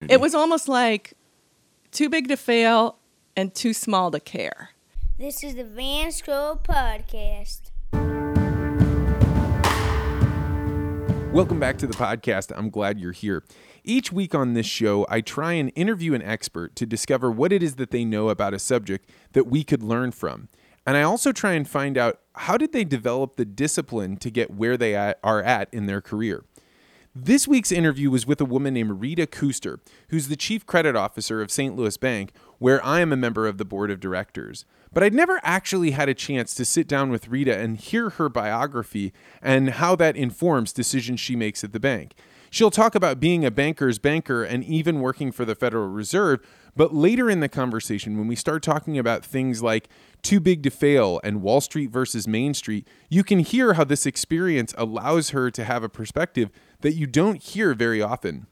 It mm-hmm. was almost like too big to fail and too small to care. This is the Vance Crowe Podcast. Welcome back to the podcast. I'm glad you're here. Each week on this show, I try and interview an expert to discover what it is that they know about a subject that we could learn from. And I also try and find out how did they develop the discipline to get where they are at in their career. This week's interview was with a woman named Rita Kuster, who's the chief credit officer of St. Louis Bank, where I am a member of the board of directors. But I'd never actually had a chance to sit down with Rita and hear her biography and how that informs decisions she makes at the bank. She'll talk about being a banker's banker and even working for the Federal Reserve, but later in the conversation, when we start talking about things like too Big to Fail and Wall Street versus Main Street, you can hear how this experience allows her to have a perspective that you don't hear very often.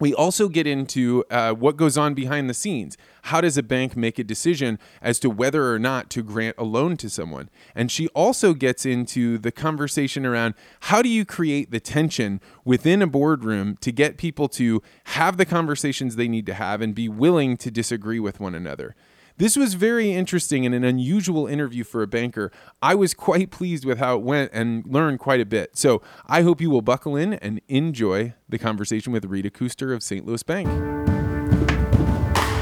We also get into uh, what goes on behind the scenes. How does a bank make a decision as to whether or not to grant a loan to someone? And she also gets into the conversation around how do you create the tension within a boardroom to get people to have the conversations they need to have and be willing to disagree with one another. This was very interesting and an unusual interview for a banker. I was quite pleased with how it went and learned quite a bit. So I hope you will buckle in and enjoy the conversation with Rita Kuster of St. Louis Bank.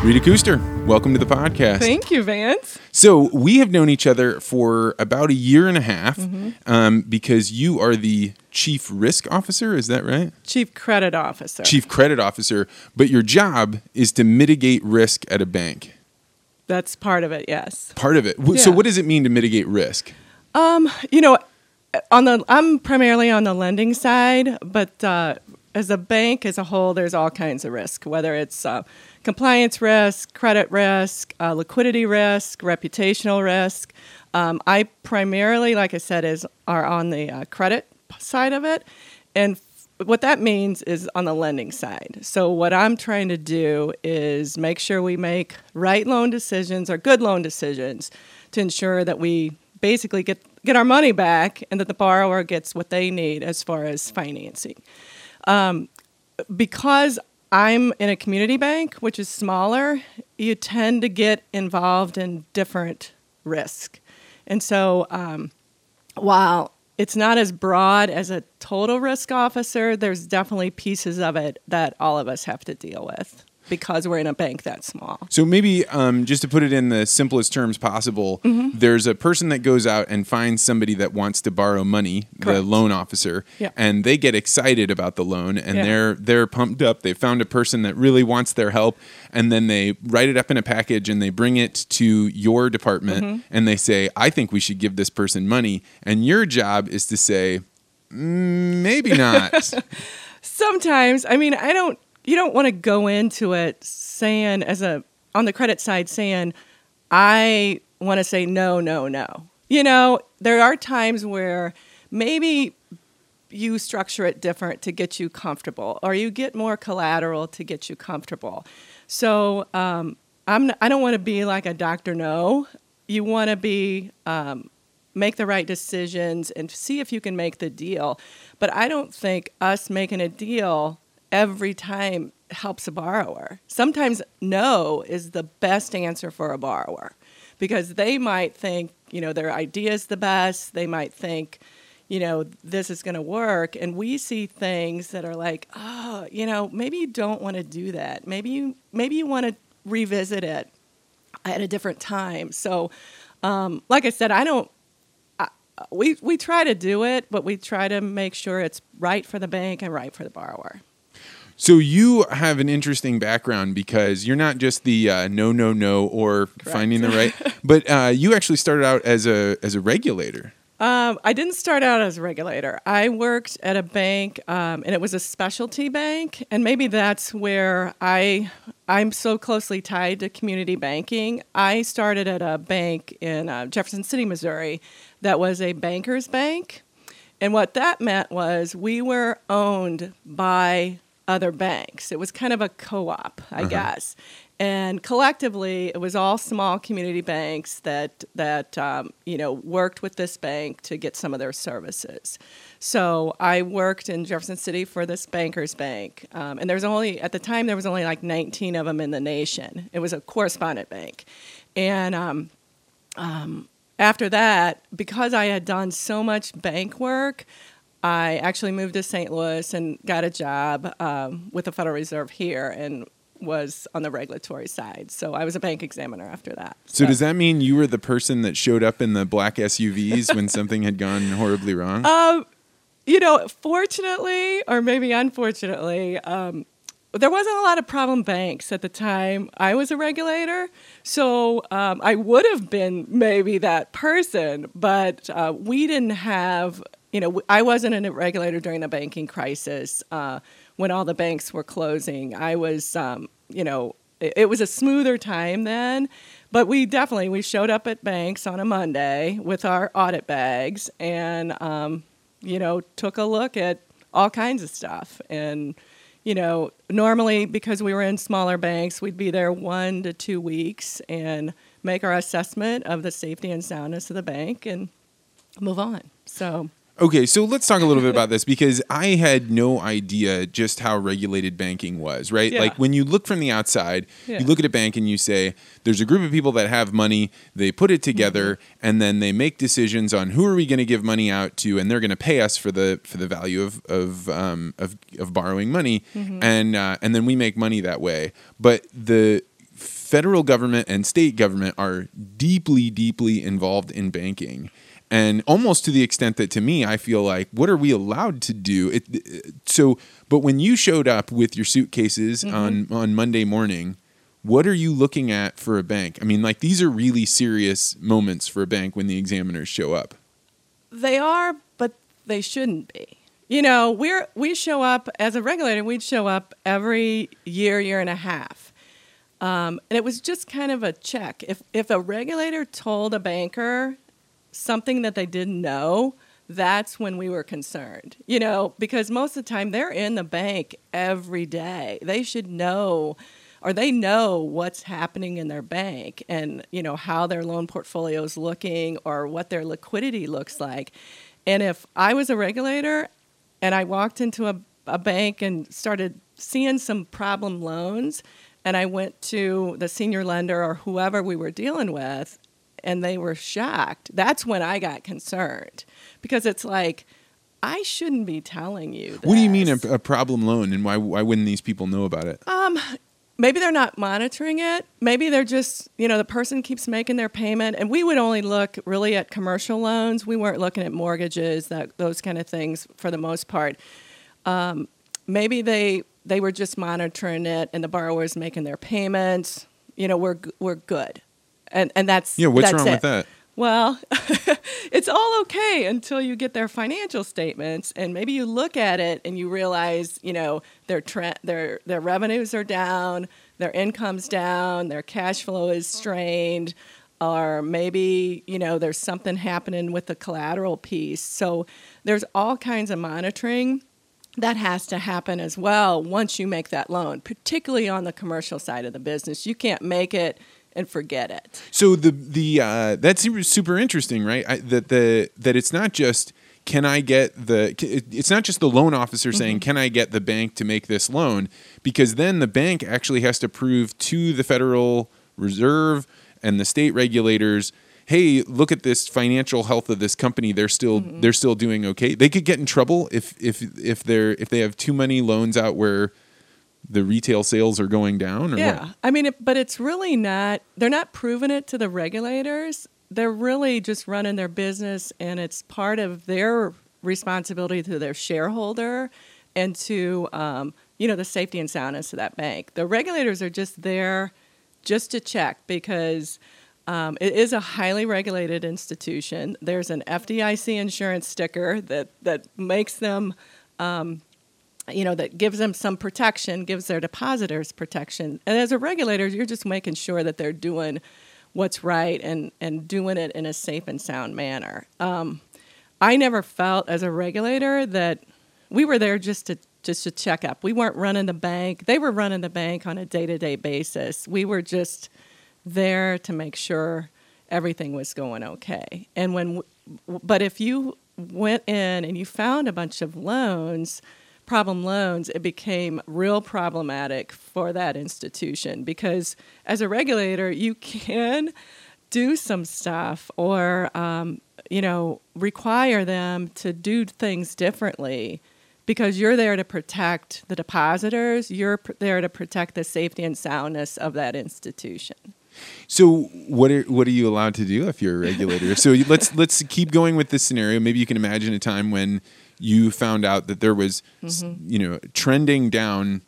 Rita Kuster, welcome to the podcast. Thank you, Vance. So we have known each other for about a year and a half mm-hmm. um, because you are the chief risk officer. Is that right? Chief credit officer. Chief credit officer. But your job is to mitigate risk at a bank. That's part of it, yes. Part of it. Yeah. So what does it mean to mitigate risk? Um, you know, on the I'm primarily on the lending side, but uh, as a bank as a whole, there's all kinds of risk, whether it's uh, compliance risk, credit risk, uh, liquidity risk, reputational risk. Um, I primarily, like I said, is are on the uh, credit side of it, and what that means is on the lending side. So, what I'm trying to do is make sure we make right loan decisions or good loan decisions to ensure that we basically get, get our money back and that the borrower gets what they need as far as financing. Um, because I'm in a community bank, which is smaller, you tend to get involved in different risk. And so, um, while it's not as broad as a total risk officer. There's definitely pieces of it that all of us have to deal with because we're in a bank that small. So maybe um, just to put it in the simplest terms possible, mm-hmm. there's a person that goes out and finds somebody that wants to borrow money, Correct. the loan officer, yeah. and they get excited about the loan and yeah. they're they're pumped up. They found a person that really wants their help, and then they write it up in a package and they bring it to your department mm-hmm. and they say, "I think we should give this person money," and your job is to say, mm, "Maybe not." Sometimes, I mean, I don't you don't want to go into it saying as a on the credit side saying I want to say no, no, no. You know, there are times where maybe you structure it different to get you comfortable, or you get more collateral to get you comfortable. So um, I'm I don't want to be like a doctor. No, you want to be um, make the right decisions and see if you can make the deal. But I don't think us making a deal every time helps a borrower. Sometimes no is the best answer for a borrower because they might think, you know, their idea is the best. They might think, you know, this is going to work. And we see things that are like, oh, you know, maybe you don't want to do that. Maybe you maybe you want to revisit it at a different time. So, um, like I said, I don't. we we try to do it, but we try to make sure it's right for the bank and right for the borrower. So you have an interesting background because you're not just the uh, no, no, no, or Correct. finding the right, but uh, you actually started out as a as a regulator. Um, I didn't start out as a regulator. I worked at a bank, um, and it was a specialty bank, and maybe that's where I I'm so closely tied to community banking. I started at a bank in uh, Jefferson City, Missouri, that was a banker's bank, and what that meant was we were owned by other banks. It was kind of a co-op, I guess. And collectively, it was all small community banks that that um, you know worked with this bank to get some of their services. So I worked in Jefferson City for this Bankers Bank, um, and there's only at the time there was only like 19 of them in the nation. It was a correspondent bank, and um, um, after that, because I had done so much bank work, I actually moved to St. Louis and got a job um, with the Federal Reserve here and was on the regulatory side. So I was a bank examiner after that. So does that mean you were the person that showed up in the black SUVs when something had gone horribly wrong? Um, you know, fortunately, or maybe unfortunately, um, there wasn't a lot of problem banks at the time I was a regulator. So um, I would have been maybe that person, but uh, we didn't have, you know, I wasn't a regulator during the banking crisis uh, when all the banks were closing. I was, um, you know, it, it was a smoother time then. But we definitely we showed up at banks on a Monday with our audit bags and um, you know took a look at all kinds of stuff and you know, normally because we were in smaller banks, we'd be there one to two weeks and make our assessment of the safety and soundness of the bank and move on. So Okay, so let's talk a little bit about this because I had no idea just how regulated banking was, right? Yeah. Like when you look from the outside, Yeah. you look at a bank and you say, there's a group of people that have money, they put it together, Mm-hmm. and then they make decisions on who are we going to give money out to, and they're going to pay us for the for the value of of um, of, of borrowing money, Mm-hmm. and uh, and then we make money that way. But the federal government and state government are deeply, deeply involved in banking. And almost to the extent that to me, I feel like, what are we allowed to do? It, it- so, but when you showed up with your suitcases on, on Monday morning, what are you looking at for a bank? I mean, like these are really serious moments for a bank when the examiners show up. they are, but they shouldn't be. You know, we're we show up as a regulator. We'd show up every year, year and a half, um, and it was just kind of a check. If if a regulator told a banker something that they didn't know, that's when we were concerned. You know, because most of the time they're in the bank every day. They should know or they know what's happening in their bank and you know how their loan portfolio is looking or what their liquidity looks like. And if I was a regulator and I walked into a, a bank and started seeing some problem loans and I went to the senior lender or whoever we were dealing with and they were shocked. That's when I got concerned because it's like I shouldn't be telling you. What do you mean a, a problem loan, and why why wouldn't these people know about it? Um, maybe they're not monitoring it. Maybe they're just, you know, the person keeps making their payment. And we would only look really at commercial loans. We weren't looking at mortgages, that those kind of things for the most part. Um, maybe they they were just monitoring it, and the borrower's making their payments. You know, we're we're good, and and that's Yeah, what's that's wrong it. with that? Well, it's all okay until you get their financial statements, and maybe you look at it and you realize, you know, their tre- their their revenues are down, their income's down, their cash flow is strained, or maybe you know there's something happening with the collateral piece. So there's all kinds of monitoring that has to happen as well once you make that loan, particularly on the commercial side of the business. You can't make it and forget it. So the the uh, that's super- interesting, right? I, that the that it's not just can I get the it's not just the loan officer saying can I get the bank to make this loan? Because then the bank actually has to prove to the Federal Reserve and the state regulators hey look at this financial health of this company. They're still they're still doing okay. They could get in trouble if if if they're if they have too many loans out where the retail sales are going down or Yeah, what I mean, it, but it's really not. They're not proving it to the regulators. They're really just running their business, and it's part of their responsibility to their shareholder and to um, you know the safety and soundness of that bank. The regulators are just there just to check because. Um, it is a highly regulated institution. There's an FDIC insurance sticker that, that makes them you know, that gives them some protection, gives their depositors protection. And as a regulator, you're just making sure that they're doing what's right and, and doing it in a safe and sound manner. Um, I never felt as a regulator that we were there just to just to check up. We weren't running the bank. They were running the bank on a day to day basis. We were just there to make sure everything was going okay. And when, but if you went in and you found a bunch of loans, problem loans, it became real problematic for that institution because as a regulator, you can do some stuff or, um, you know, require them to do things differently because you're there to protect the depositors, you're pr- there to protect the safety and soundness of that institution. So what are what are you allowed to do if you're a regulator? so let's let's keep going with this scenario. Maybe you can imagine a time when you found out that there was mm-hmm. you know trending down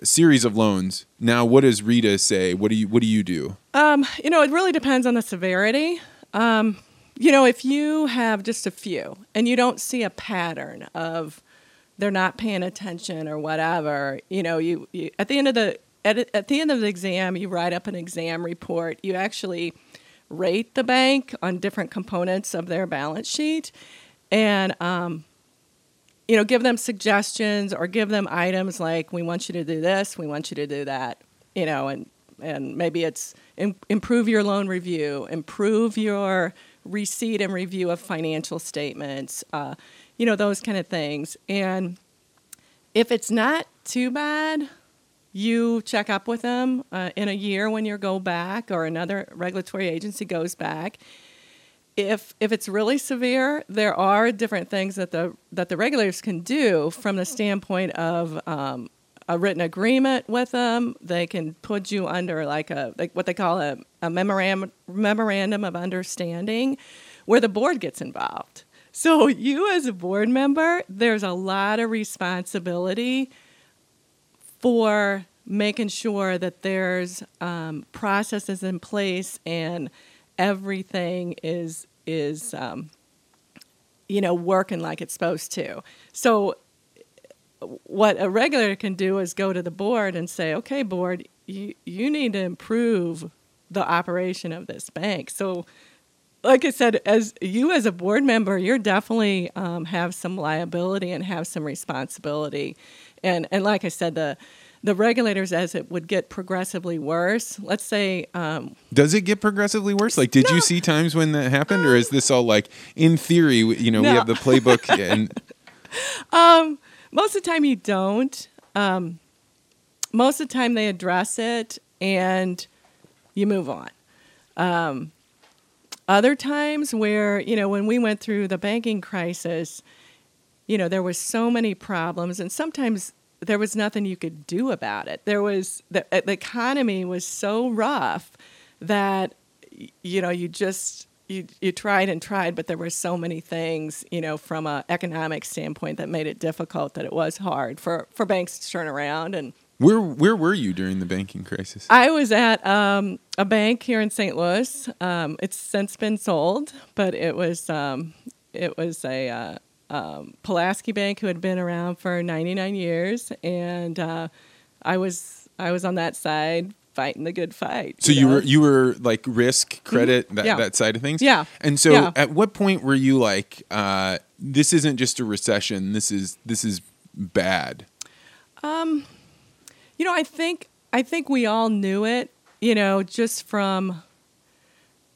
a series of loans. Now, what does Rita say? What do you what do you do? Um, you know, it really depends on the severity. Um, you know, if you have just a few and you don't see a pattern of they're not paying attention or whatever, you know, you, you at the end of the at, at the end of the exam, you write up an exam report. You actually rate the bank on different components of their balance sheet, and um, you know, give them suggestions or give them items like, "We want you to do this. We want you to do that." You know, and and maybe it's improve your loan review, improve your receipt and review of financial statements, uh, you know, those kind of things. And if it's not too bad, you check up with them uh, in a year when you go back or another regulatory agency goes back if if it's really severe there are different things that the that the regulators can do from the standpoint of um, a written agreement with them. They can put you under like a like what they call a, a memorandum memorandum of understanding where the board gets involved. So you as a board member there's a lot of responsibility for making sure that there's um, processes in place and everything is is um, you know working like it's supposed to. So what a regulator can do is go to the board and say, "Okay, board, you you need to improve the operation of this bank." So like I said, as you as a board member, you're definitely um, have some liability and have some responsibility and and like I said, the the regulators as it would get progressively worse. Let's say, um, does it get progressively worse? Like, did no. you see times when that happened, or is this all like in theory? You know, no. we have the playbook, and um, most of the time you don't. Um, most of the time they address it and you move on. Um, other times where you know when we went through the banking crisis you know, there was so many problems, and sometimes there was nothing you could do about it. There was the, uh, the economy was so rough that you know you just you you tried and tried, but there were so many things you know from an economic standpoint that made it difficult that it was hard for for banks to turn around and. Where where were you during the banking crisis? I was at um, a bank here in St. Louis. Um, it's since been sold, but it was um, it was a uh, um, Pulaski Bank, who had been around for 99 years, and uh, I was I was on that side fighting the good fight. So you, know? were you were like risk mm-hmm. credit mm-hmm. that yeah. that side of things. Yeah. And so yeah. at what point were you like, uh, this isn't just a recession. This is this is bad. Um, you know, I think I think we all knew it. You know, just from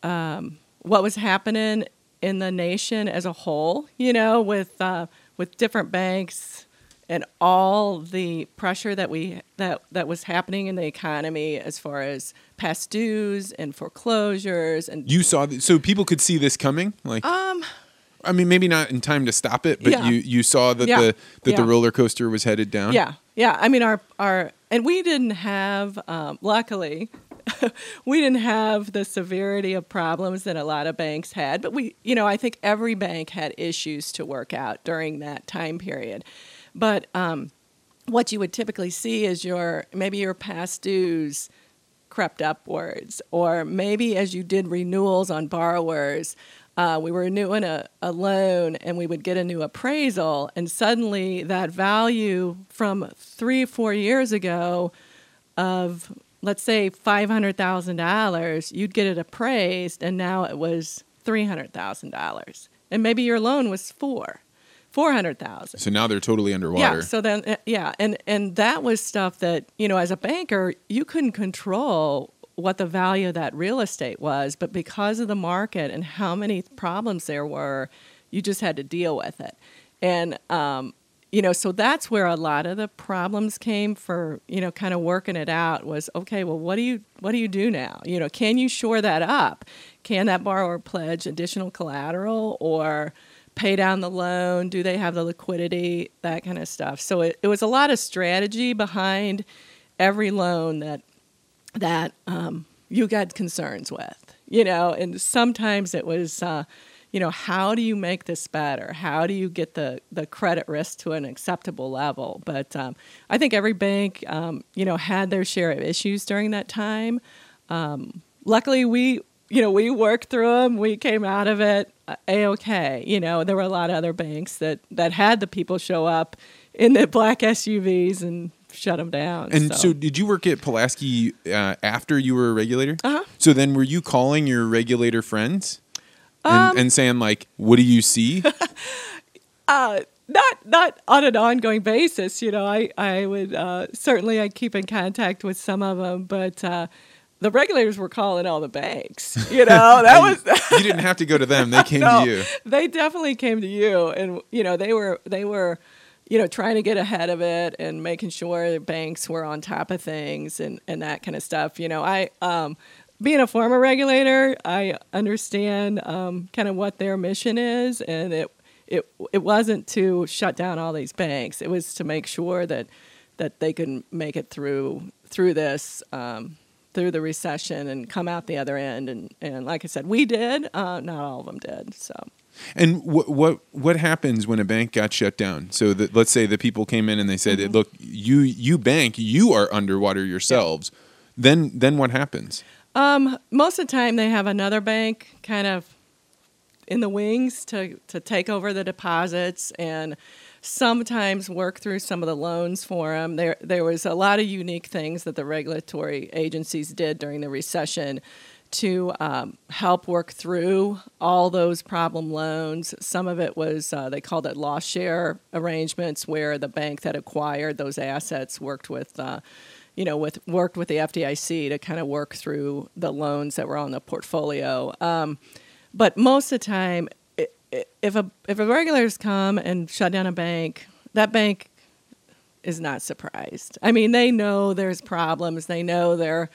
um, what was happening in the nation as a whole, you know, with uh, with different banks and all the pressure that we that that was happening in the economy as far as past dues and foreclosures and you saw th- so people could see this coming like um I mean maybe not in time to stop it but yeah. you you saw that yeah. the that yeah. the roller coaster was headed down yeah yeah I mean our our and we didn't have um, luckily we didn't have the severity of problems that a lot of banks had, but we, you know, I think every bank had issues to work out during that time period. But um, what you would typically see is your maybe your past dues crept upwards, or maybe as you did renewals on borrowers, uh, we were renewing a, a loan and we would get a new appraisal, and suddenly that value from three, four years ago of let's say $500,000, you'd get it appraised and now it was $300,000. And maybe your loan was 4. four hundred thousand. So now they're totally underwater. Yeah. So then, uh, yeah, and and that was stuff that you know, as a banker, you couldn't control what the value of that real estate was, but because of the market and how many problems there were, you just had to deal with it. And um, you know, so that's where a lot of the problems came for, you know, kind of working it out was okay, well, what do you what do you do now? You know, can you shore that up? Can that borrower pledge additional collateral or pay down the loan? Do they have the liquidity? That kind of stuff. So it, it was a lot of strategy behind every loan that that um, you got concerns with, you know, and sometimes it was uh, you know, how do you make this better? How do you get the, the credit risk to an acceptable level? But um, I think every bank, um, you know, had their share of issues during that time. Um, luckily, we, you know, we worked through them. We came out of it uh, a okay. You know, there were a lot of other banks that that had the people show up in the black SUVs and shut them down. And so, so did you work at Pulaski uh, after you were a regulator? Uh huh. So then, were you calling your regulator friends? And, Um, and saying like, "What do you see?" uh, not not on an ongoing basis. You know, I I would uh, certainly I keep in contact with some of them, but uh, the regulators were calling all the banks. You know, that was you didn't have to go to them; they came no, to you. They definitely came to you, and you know they were they were, you know, trying to get ahead of it and making sure the banks were on top of things and and that kind of stuff. You know, I um, being a former regulator, I understand um, kind of what their mission is, and it it it wasn't to shut down all these banks. It was to make sure that that they could make it through through this. Um, through the recession and come out the other end and, and like I said, we did. Uh, not all of them did. So And what what what happens when a bank got shut down? So that let's say the people came in and they said, Mm-hmm. "Look, you you bank, you are underwater yourselves." Then then what happens? Um, most of the time, they have another bank kind of in the wings to, to take over the deposits and sometimes work through some of the loans for them. There, there was a lot of unique things that the regulatory agencies did during the recession to um, help work through all those problem loans. Some of it was, uh, they called it loss share arrangements, where the bank that acquired those assets worked with. Uh, you know, with worked with the FDIC to kind of work through the loans that were on the portfolio. Um, but most of the time, if a if a regulators come and shut down a bank, that bank is not surprised. I mean, they know there's problems. They know they're,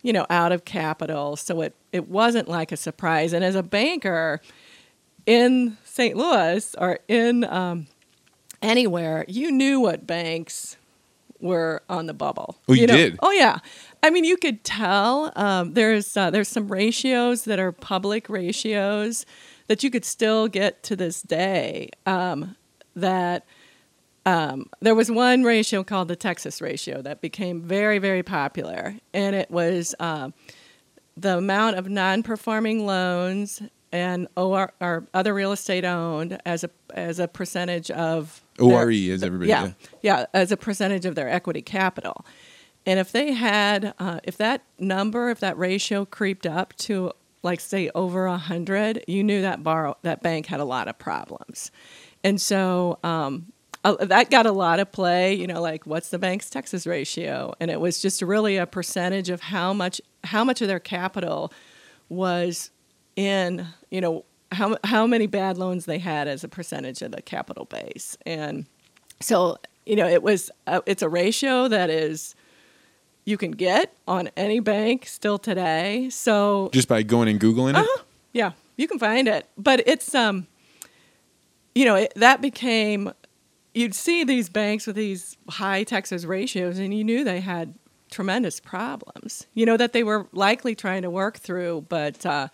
you know, out of capital. So it it wasn't like a surprise. And as a banker in St. Louis or in um, anywhere, you knew what banks were on the bubble. Oh, you know? did? Oh yeah. I mean, you could tell. Um, there's uh, there's some ratios that are public ratios that you could still get to this day. Um, that um, there was one ratio called the Texas ratio that became very very popular, and it was um, the amount of non-performing loans and OR or other real estate owned as a as a percentage of their- ORE is everybody. yeah, yeah, as a percentage of their equity capital. And if they had, uh, if that number, if that ratio creeped up to like say over a hundred, you knew that borrow that bank had a lot of problems. And so um, uh, that got a lot of play. You know, like what's the bank's Texas ratio? And it was just really a percentage of how much how much of their capital was in you know how how many bad loans they had as a percentage of the capital base. And so you know it was uh, it's a ratio that is you can get on any bank still today. So Just by going and googling it. uh-huh, yeah you can find it. But it's um you know it, that became you'd see these banks with these high texas ratios and you knew they had tremendous problems. You know that they were likely trying to work through but uh,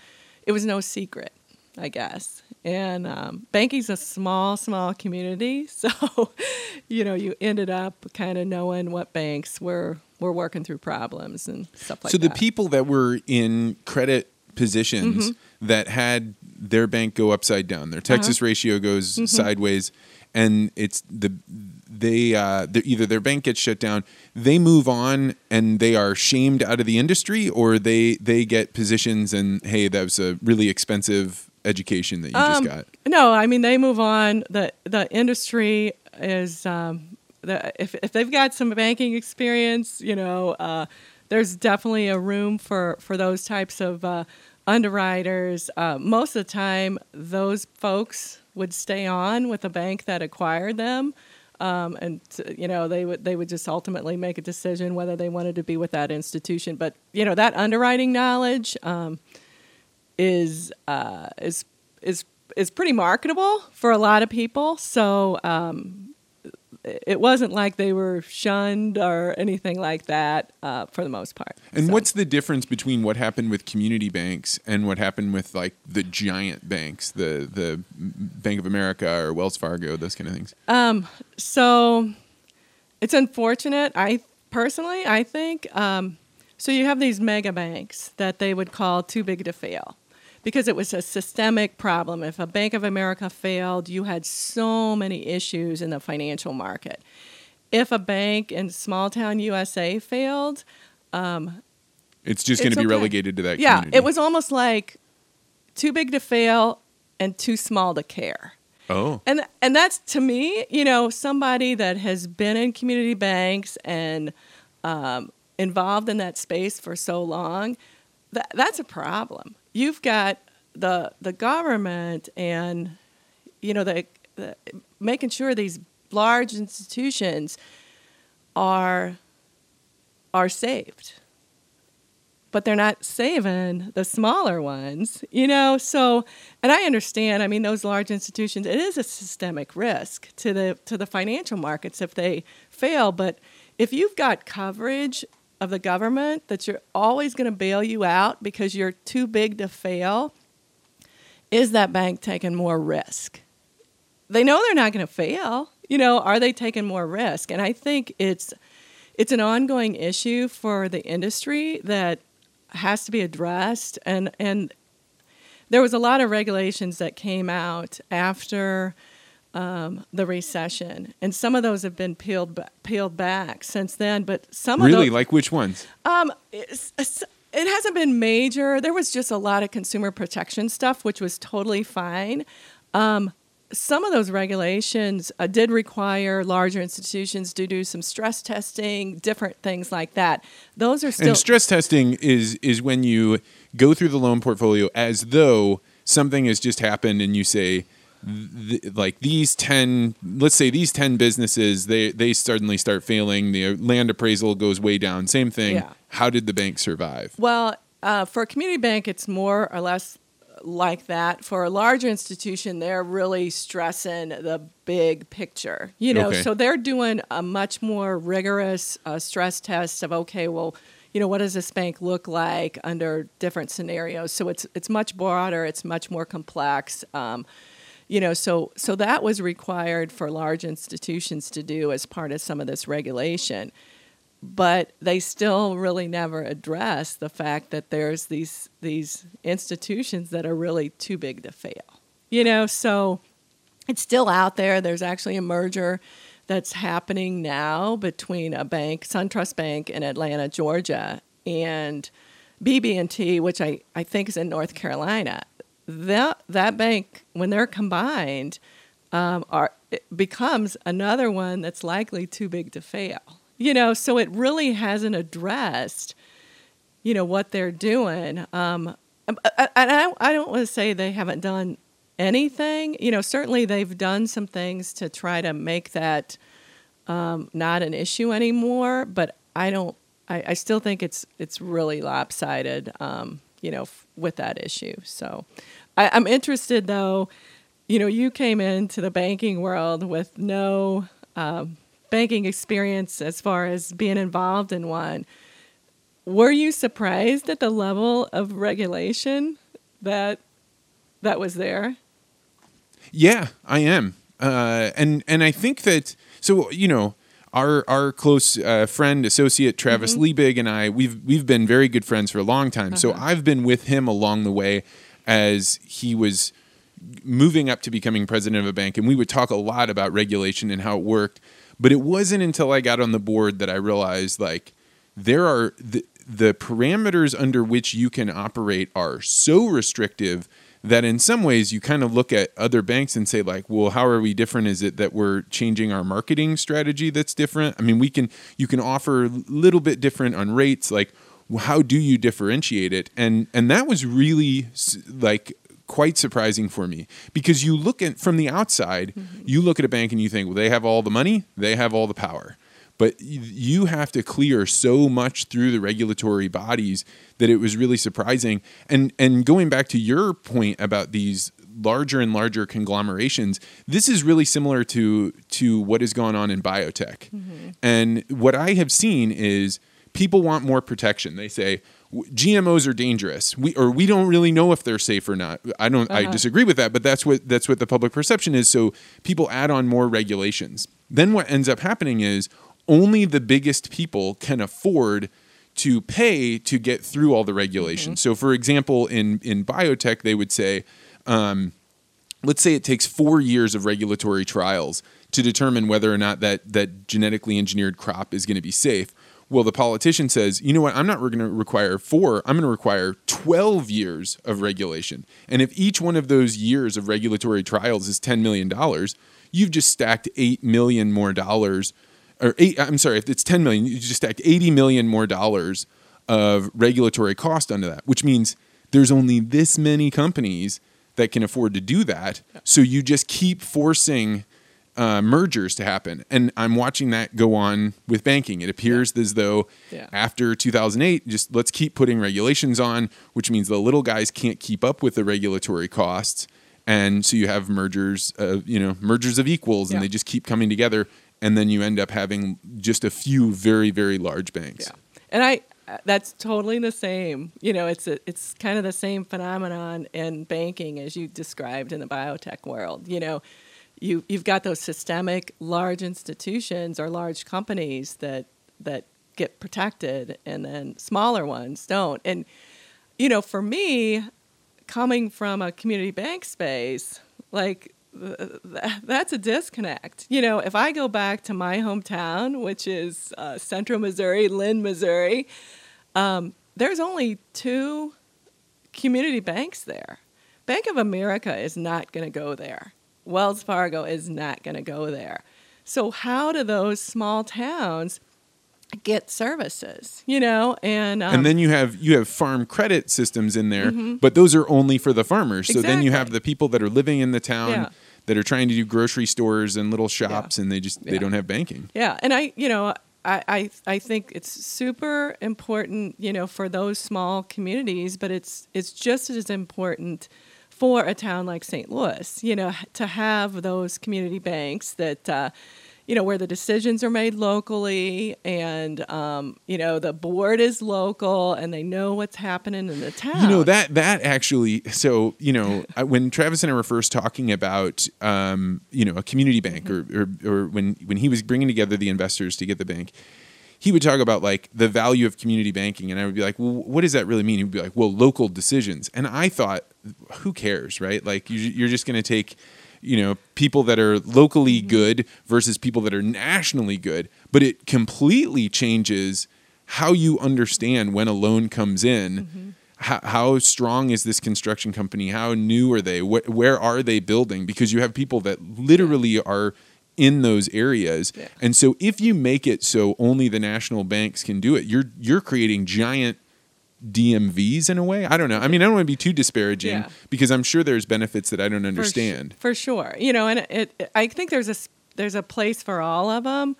it was no secret i guess and um, banking's a small small community so you know you ended up kind of knowing what banks were were working through problems and stuff like that. so the people that were in credit positions Mm-hmm. that had their bank go upside down, their Texas Uh-huh. ratio goes Mm-hmm. sideways, and it's the they uh, either their bank gets shut down, they move on and they are shamed out of the industry, or they they get positions and hey, that was a really expensive education that you just Um, got. No, I mean they move on. the The industry is um, the if if they've got some banking experience, you know, uh, there's definitely a room for for those types of uh, underwriters. Uh, most of the time, those folks would stay on with the bank that acquired them. Um, and you know they would they would just ultimately make a decision whether they wanted to be with that institution. But you know that underwriting knowledge um, is uh, is is is pretty marketable for a lot of people. So um, it wasn't like they were shunned or anything like that uh, for the most part. And So- what's the difference between what happened with community banks and what happened with like the giant banks, the the Bank of America or Wells Fargo, those kind of things? so it's unfortunate. I personally, I think. Um, so you have these mega banks that they would call too big to fail, because it was a systemic problem. If a Bank of America failed, you had so many issues in the financial market. If a bank in small town USA failed, It's just going to be okay. relegated to that. yeah, community. it was almost like too big to fail and too small to care. Oh, and and that's to me, you know, somebody that has been in community banks and um, involved in that space for so long. That that's a problem. You've got the the government and you know the, the making sure these large institutions are are saved but they're not saving the smaller ones, you know. So, and I understand. I mean, those large institutions, it is a systemic risk to the to the financial markets if they fail. But if you've got coverage of the government that you're always going to bail you out because you're too big to fail, is that bank taking more risk? They know they're not going to fail. You know, are they taking more risk? And I think it's it's an ongoing issue for the industry that has to be addressed and and there was a lot of regulations that came out after um, the recession, and some of those have been peeled ba- peeled back since then. But some of really? those, Like which ones? um, it's, it's, it hasn't been major. There was just a lot of consumer protection stuff, which was totally fine. Um, some of those regulations uh, did require larger institutions to do some stress testing, different things like that. Those are still and stress testing is is when you go through the loan portfolio as though something has just happened, and you say. Th- Like these ten, let's say these ten businesses, they they suddenly start failing. The land appraisal goes way down. Same thing. Yeah. How did the bank survive? Well, uh, for a community bank, it's more or less like that. For a larger institution, they're really stressing the big picture. You know, Okay. so they're doing a much more rigorous uh, stress test of okay, well, you know, what does this bank look like under different scenarios? So it's it's much broader. It's much more complex. Um, you know, so so that was required for large institutions to do as part of some of this regulation but they still really never address the fact that there's these these institutions that are really too big to fail. You know, so it's still out there. There's actually a merger that's happening now between a bank, SunTrust Bank in Atlanta, Georgia, and BB&T, which I, I think is in North Carolina. That that bank, when they're combined, um, are becomes another one that's likely too big to fail. You know, so it really hasn't addressed, you know, what they're doing. Um, and I, I, I don't want to say they haven't done anything. You know, certainly they've done some things to try to make that um, not an issue anymore. But I don't. I, I still think it's it's really lopsided. Um, you know, f- with that issue. So, I, I'm interested though. You know, you came into the banking world with no um, banking experience as far as being involved in one. Were you surprised at the level of regulation that that was there? Yeah, I am, uh, and and I think that so you know our our close uh, friend associate Travis Liebig and I we've we've been very good friends for a long time. So I've been with him along the way as he was moving up to becoming president of a bank, and we would talk a lot about regulation and how it worked. But it wasn't until I got on the board that I realized like there are the, the parameters under which you can operate are so restrictive that in some ways you kind of look at other banks and say like well how are we different? Is it that we're changing our marketing strategy that's different? I mean we can you can offer a little bit different on rates. Like how do you differentiate it? And and that was really like quite surprising for me because you look at from the outside mm-hmm. you look at a bank and you think well they have all the money they have all the power but you have to clear so much through the regulatory bodies that it was really surprising. And and going back to your point about these larger and larger conglomerations, this is really similar to to what has gone on in biotech. Mm-hmm. And what I have seen is people want more protection. They say GMOs are dangerous. We or we don't really know if they're safe or not. I don't. Uh-huh. I disagree with that, but that's what that's what the public perception is. So people add on more regulations. Then what ends up happening is only the biggest people can afford to pay to get through all the regulations. Mm-hmm. So, for example, in in biotech, they would say, um, let's say it takes four years of regulatory trials to determine whether or not that that genetically engineered crop is going to be safe. Well, the politician says, you know what? I'm not going to require four. I'm going to require 12 years of regulation. And if each one of those years of regulatory trials is $10 million, you've just stacked 8 million more dollars or eight, I'm sorry, if it's 10 million, you just stack 80 million more dollars of regulatory cost under that, which means there's only this many companies that can afford to do that. So you just keep forcing uh, mergers to happen. And I'm watching that go on with banking. It appears yeah. as though yeah. after 2008, just let's keep putting regulations on, which means the little guys can't keep up with the regulatory costs. And so you have mergers, of, you know, mergers of equals, and yeah. they just keep coming together and then you end up having just a few very very large banks. Yeah, and I uh, that's totally the same. You know, it's a, it's kind of the same phenomenon in banking as you described in the biotech world. You know, you you've got those systemic large institutions or large companies that that get protected, and then smaller ones don't. And you know, for me, coming from a community bank space, like that's a disconnect. You know, if I go back to my hometown, which is uh, Central Missouri, Linn, Missouri, um, there's only two community banks there. Bank of America is not going to go there. Wells Fargo is not going to go there. So, how do those small towns get services you know and um, and then you have you have farm credit systems in there mm-hmm. but those are only for the farmers so then you have the people that are living in the town yeah. That are trying to do grocery stores and little shops yeah. and they just yeah. they don't have banking yeah and i you know I, I I think it's super important, you know, for those small communities, but it's it's just as important for a town like St. Louis, you know, to have those community banks that uh, you know, where the decisions are made locally and, um, you know, the board is local and they know what's happening in the town. You know, that, that actually, so, you know, when Travis and I were first talking about, um, you know, a community bank or, or, or when, when he was bringing together the investors to get the bank, he would talk about like the value of community banking. And I would be like, well, what does that really mean? He would be like, well, local decisions. And I thought, who cares, right? Like you're just going to take, you know people that are locally mm-hmm. good versus people that are nationally good. But it completely changes how you understand when a loan comes in. Mm-hmm. how, how, strong is this construction company? How new are they? Wh- where are they building? Because you have people that literally are in those areas. Yeah. and so if you make it so only the national banks can do it you're you're creating giant DMVs in a way. I don't know. I mean, I don't want to be too disparaging yeah. because I'm sure there's benefits that I don't understand. For, sh- for sure, you know, and it, it, I think there's a there's a place for all of them,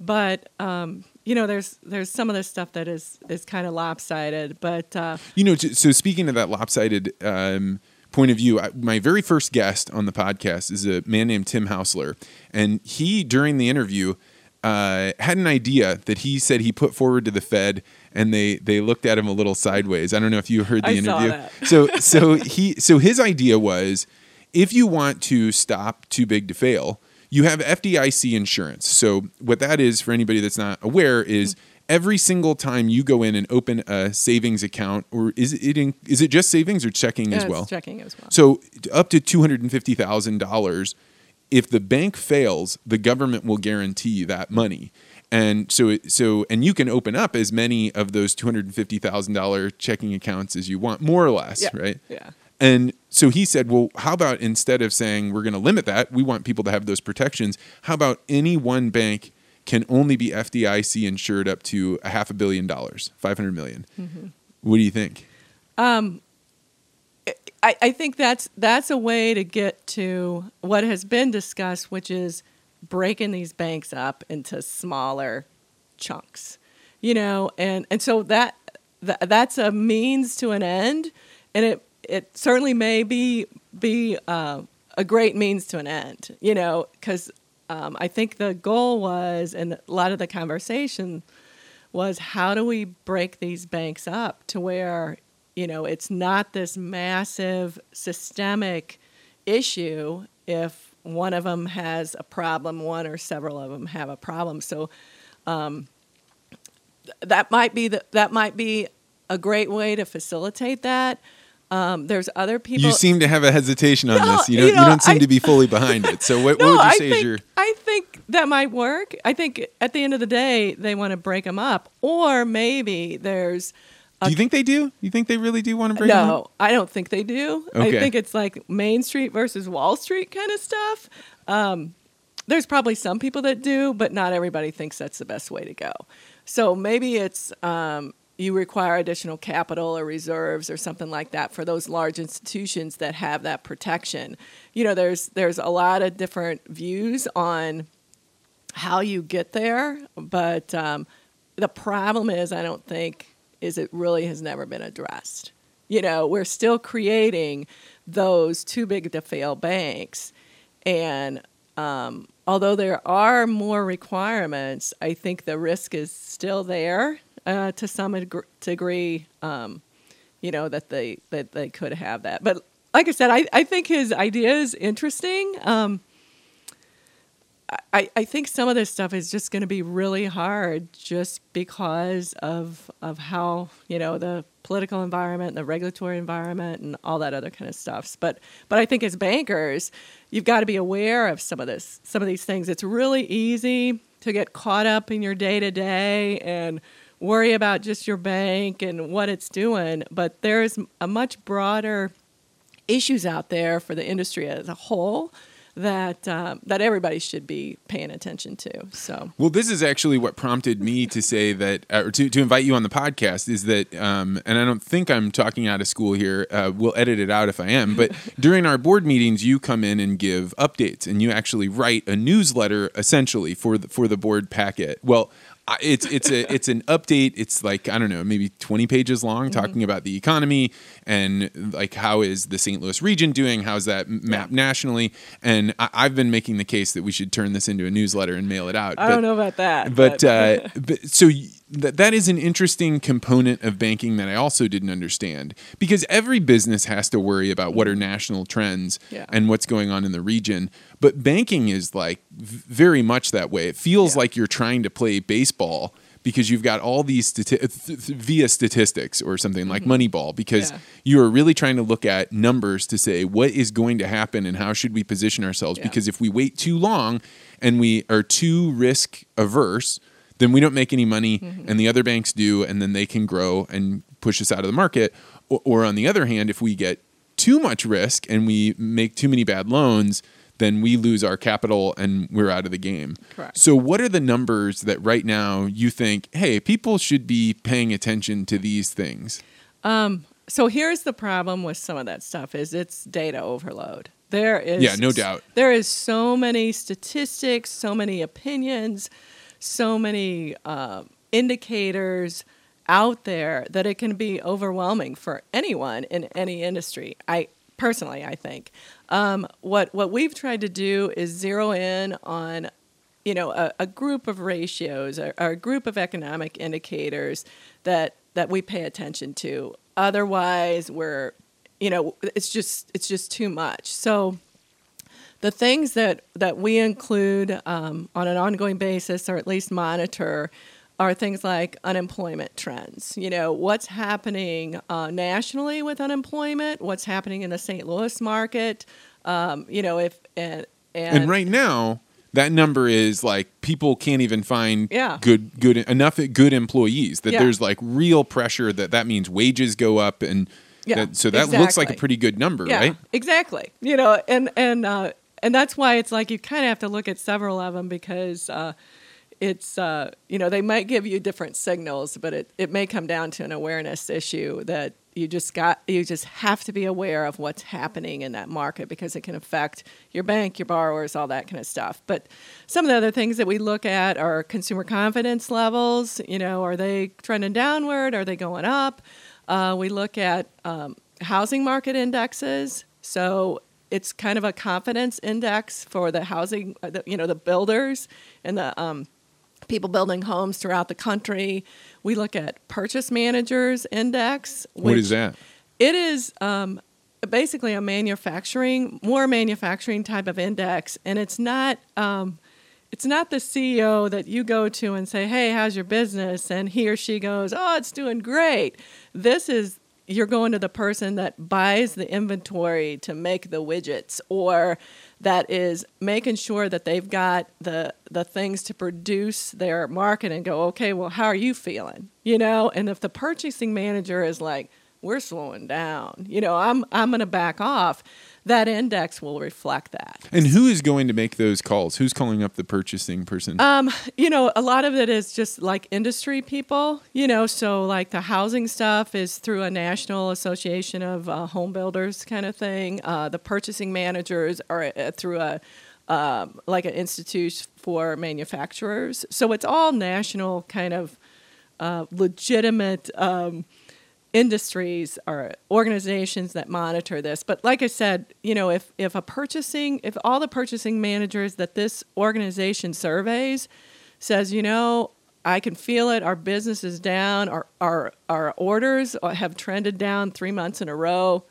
but um, you know, there's there's some of this stuff that is is kind of lopsided. But uh, you know, so speaking of that lopsided. Um, point of view, I, my very first guest on the podcast is a man named Tim Hausler, and he during the interview uh, had an idea that he said he put forward to the Fed and they they looked at him a little sideways. I don't know if you heard the I interview. so so he so his idea was if you want to stop too big to fail, you have FDIC insurance. So what that is for anybody that's not aware is every single time you go in and open a savings account or is it in, is it just savings or checking yeah, as well? checking as well. So up to $250,000 if the bank fails, the government will guarantee that money and so so and you can open up as many of those two hundred and fifty thousand dollar checking accounts as you want, more or less, yeah. right? Yeah. And so he said, well, how about instead of saying we're going to limit that, we want people to have those protections. How about any one bank can only be FDIC insured up to a half a billion dollars, 500 million. Mm-hmm. What do you think? Um, I, I think that's that's a way to get to what has been discussed, which is breaking these banks up into smaller chunks, you know, and and so that, that that's a means to an end, and it it certainly may be be uh, a great means to an end, you know, because um, I think the goal was, and a lot of the conversation was, how do we break these banks up to where you know it's not this massive systemic issue if one of them has a problem, one or several of them have a problem. So um, th- that might be the, that might be a great way to facilitate that. Um, there's other people. You seem to have a hesitation on No, this. You don't, you you don't seem I- to be fully behind it. So what, what would you say think is your I think that might work. I think at the end of the day, they want to break them up, or maybe there's Do you think they do? You think they really do want to bring no. I don't think they do. Okay. I think it's like Main Street versus Wall Street kind of stuff. Um, there's probably some people that do, but not everybody thinks that's the best way to go. So maybe it's um, you require additional capital or reserves or something like that for those large institutions that have that protection. You know, there's there's a lot of different views on how you get there, but um, the problem is, I don't think is it really has never been addressed. You know, we're still creating those too big to fail banks, and um, although there are more requirements, I think the risk is still there uh, to some deg- degree. Um, you know that they that they could have that, but like I said, I, I think his idea is interesting. Um, I, I think some of this stuff is just going to be really hard just because of of how you know the political environment the regulatory environment and all that other kind of stuff. But but I think as bankers, you've got to be aware of some of this some of these things. It's really easy to get caught up in your day to day and worry about just your bank and what it's doing. But there's a much broader issues out there for the industry as a whole that um, that everybody should be paying attention to. So Well, this is actually what prompted me to say that, uh, or to, to invite you on the podcast, is that, um, and I don't think I'm talking out of school here. Uh, we'll edit it out if I am. But during our board meetings, you come in and give updates, and you actually write a newsletter essentially for the, for the board packet. Well, it's it's a it's an update. It's like I don't know, maybe twenty pages long, talking about the economy and like how is the St. Louis region doing? How's that mapped nationally? And I, I've been making the case that we should turn this into a newsletter and mail it out. I but- don't know about that, but uh, but so y- that that is an interesting component of banking that I also didn't understand because every business has to worry about what are national trends Yeah. and what's going on in the region. But banking is like very much that way. It feels Yeah. like you're trying to play baseball because you've got all these stati- th- th- via statistics or something like Moneyball because Mm-hmm. Yeah. you are really trying to look at numbers to say what is going to happen and how should we position ourselves Yeah. because if we wait too long and we are too risk averse then we don't make any money Mm-hmm. and the other banks do and then they can grow and push us out of the market or, or on the other hand if we get too much risk and we make too many bad loans then we lose our capital and we're out of the game Correct. so what are the numbers that right now you think hey people should be paying attention to these things so here's the problem with some of that stuff is it's data overload. There is Yeah, no doubt. There is so many statistics, so many opinions, so many uh, indicators out there that it can be overwhelming for anyone in any industry. I personally, I think um, what what we've tried to do is zero in on you know a, a group of ratios or, or a group of economic indicators that that we pay attention to otherwise we're you know it's just it's just too much so the things that that we include um, on an ongoing basis or at least monitor are things like unemployment trends you know what's happening uh, nationally with unemployment what's happening in the st louis market um, you know if and and, and right now that number is like people can't even find Yeah. good good enough good employees that Yeah. there's like real pressure that that means wages go up and Yeah, That- so that looks like a pretty good number, Yeah, right? exactly. You know, and and uh, and that's why it's like you kind of have to look at several of them because uh, it's uh, you know they might give you different signals, but it it may come down to an awareness issue that you just got you just have to be aware of what's happening in that market because it can affect your bank, your borrowers, all that kind of stuff. But some of the other things that we look at are consumer confidence levels. You know, are they trending downward? Are they going up? Uh, we look at um, housing market indexes. So it's kind of a confidence index for the housing, uh, the, you know, the builders and the um, people building homes throughout the country. We look at purchase managers index. What is that? It is um, basically a manufacturing, more manufacturing type of index, and it's not. Um, it's not the CEO that you go to and say, "Hey, how's your business?" and he or she goes, "Oh, it's doing great." This is you're going to the person that buys the inventory to make the widgets or that is making sure that they've got the the things to produce their market and go, "Okay, well, how are you feeling?" You know, and if the purchasing manager is like, "We're slowing down." You know, I'm I'm going to back off. That index will reflect that. And who is going to make those calls? Who's calling up the purchasing person? Um, you know, a lot of it is just like industry people, you know, so like the housing stuff is through a national association of uh, home builders kind of thing. Uh, the purchasing managers are uh, through a um, like an institute for manufacturers. So it's all national kind of uh, legitimate um, industries or organizations that monitor this. But like I said, you know, if if a purchasing, if all the purchasing managers that this organization surveys says, you know, I can feel it, our business is down, our our our orders have trended down three months in a row.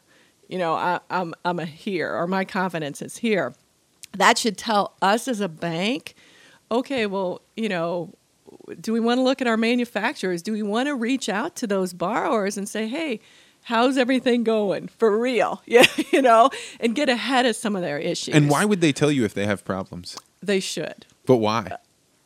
You know, I, I'm I'm a here, or my confidence is here. That should tell us as a bank, okay, well, you know, do we want to look at our manufacturers? Do we want to reach out to those borrowers and say, hey, how's everything going for real? Yeah, you know, and get ahead of some of their issues. and why would they tell you if they have problems? they should? But why?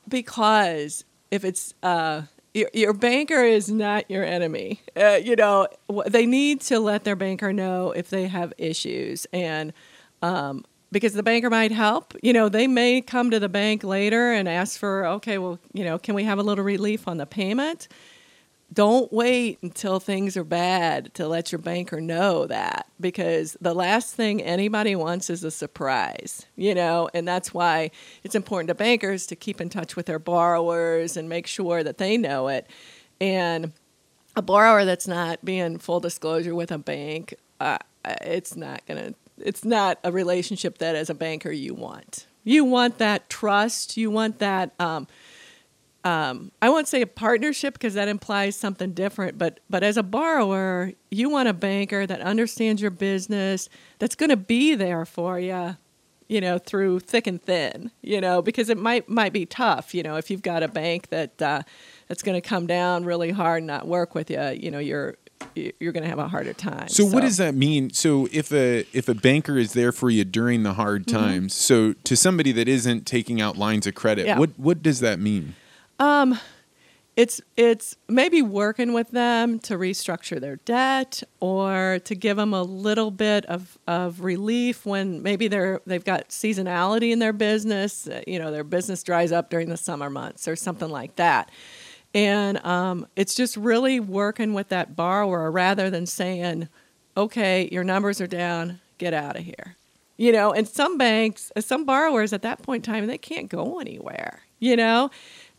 Because if it's uh, your, your banker is not your enemy. Uh, you know, they need to let their banker know if they have issues and. Um, because the banker might help. You know, they may come to the bank later and ask for, okay, well, you know, can we have a little relief on the payment? Don't wait until things are bad to let your banker know that because the last thing anybody wants is a surprise, you know, and that's why it's important to bankers to keep in touch with their borrowers and make sure that they know it. And a borrower that's not being full disclosure with a bank, uh, it's not going to it's not a relationship that as a banker you want. You want that trust. You want that. Um, um, I won't say a partnership because that implies something different. But but as a borrower, you want a banker that understands your business, that's going to be there for you, you know, through thick and thin. You know, because it might might be tough. You know, if you've got a bank that uh, that's going to come down really hard and not work with you, you know, you're you're going to have a harder time. So, what does that mean? So if a if a banker is there for you during the hard Mm-hmm. times, so to somebody that isn't taking out lines of credit, Yeah. what what does that mean? Um, it's it's maybe working with them to restructure their debt or to give them a little bit of, of relief when maybe they're they've got seasonality in their business uh, you know their business dries up during the summer months or something like that and um, it's just really working with that borrower rather than saying okay your numbers are down get out of here. You know and some banks uh, some borrowers at that point in time they can't go anywhere you know?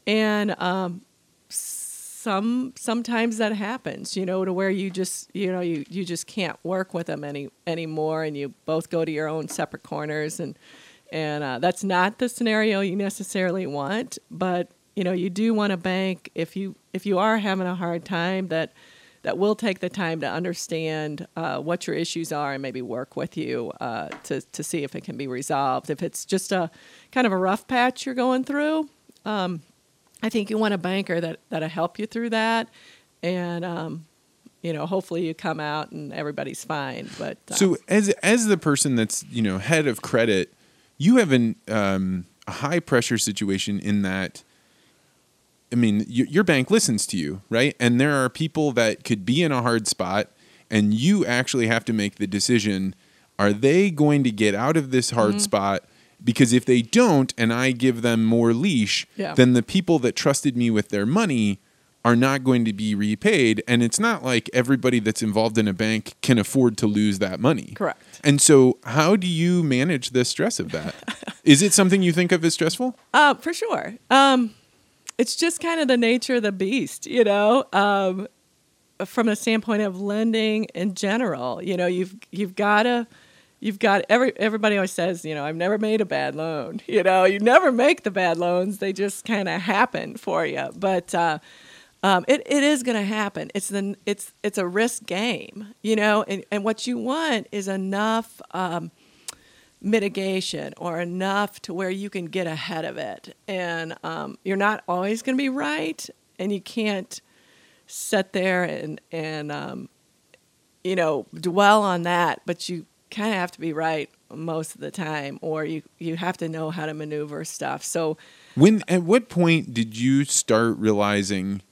And um, some sometimes that happens you know to where you just you know you, you just can't work with them any anymore and you both go to your own separate corners and and uh, that's not the scenario you necessarily want but you know you do want a bank if you if you are having a hard time that that will take the time to understand uh, what your issues are and maybe work with you uh, to, to see if it can be resolved if it's just a kind of a rough patch you're going through um, I think you want a banker that that'll help you through that, and um, you know, hopefully you come out and everybody's fine. But uh, So as as the person that's you know head of credit, you have an um, a high pressure situation in that. I mean, y- your bank listens to you, right? And there are people that could be in a hard spot, and you actually have to make the decision are they going to get out of this hard Mm-hmm. spot because if they don't and I give them more leash Yeah. then the people that trusted me with their money are not going to be repaid and it's not like everybody that's involved in a bank can afford to lose that money Correct. and so how do you manage the stress of that is it something you think of as stressful Uh, for sure. Um, it's just kind of the nature of the beast, you know. Um, from a standpoint of lending in general, you know, you've you've got to you've got every everybody always says, you know, I've never made a bad loan. You know, you never make the bad loans; they just kind of happen for you. But uh, um, it, it is going to happen. It's the it's it's a risk game, you know, and, and what you want is enough. Um, mitigation or enough to where you can get ahead of it. And um, you're not always going to be right, and you can't sit there and and um, you know dwell on that. But you kind of have to be right most of the time, or you you have to know how to maneuver stuff. So When at what point did you start realizing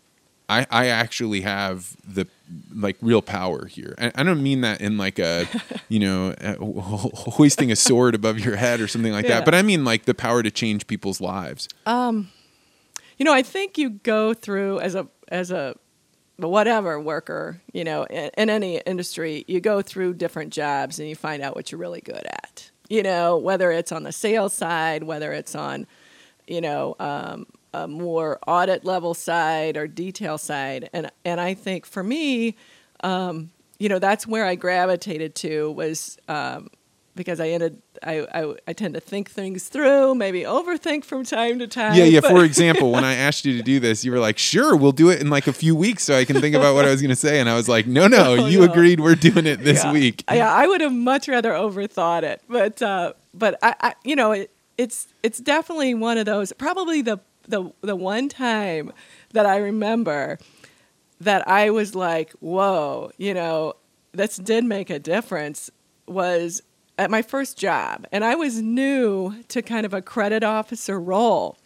I, I actually have the like real power here? I, I don't mean that in like a you know hoisting a sword above your head or something like Yeah. that, but I mean like the power to change people's lives. Um, you know, I think you go through as a as a whatever worker, you know, in, in any industry, you go through different jobs and you find out what you're really good at. You know, whether it's on the sales side, whether it's on, you know, um, a more audit level side or detail side, and and I think for me, um, you know, that's where I gravitated to was um, because I ended. I, I I tend to think things through, maybe overthink from time to time. Yeah, yeah. For example, when I asked you to do this, you were like, "Sure, we'll do it in like a few weeks, so I can think about what I was going to say." And I was like, "No, no, No, you no. agreed we're doing it this yeah. week." Yeah, I would have much rather overthought it, but uh, but I, I you know it, it's it's definitely one of those. Probably the the the one time that I remember that I was like, whoa, you know, this did make a difference. Was at my first job, and I was new to kind of a credit officer role.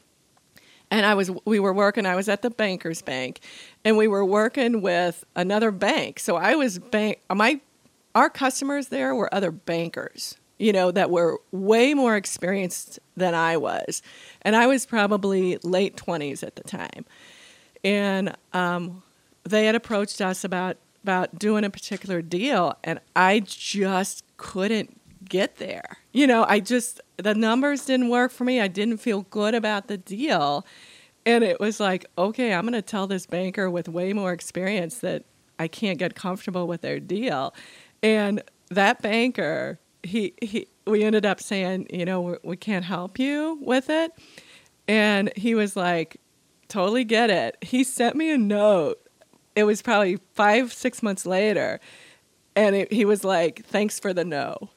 And I was we were working I was at the bankers bank and we were working with another bank. So I was bank my our customers there were other bankers you know that were way more experienced than I was and I was probably late 20s at the time and um, they had approached us about about doing a particular deal and I just couldn't get there. You know, I just the numbers didn't work for me. I didn't feel good about the deal. And it was like, okay, I'm going to tell this banker with way more experience that I can't get comfortable with their deal. And that banker, he he we ended up saying, you know, we, can't help you with it. And he was like, totally get it. He sent me a note. It was probably five, six months later. And it, he was like, thanks for the no.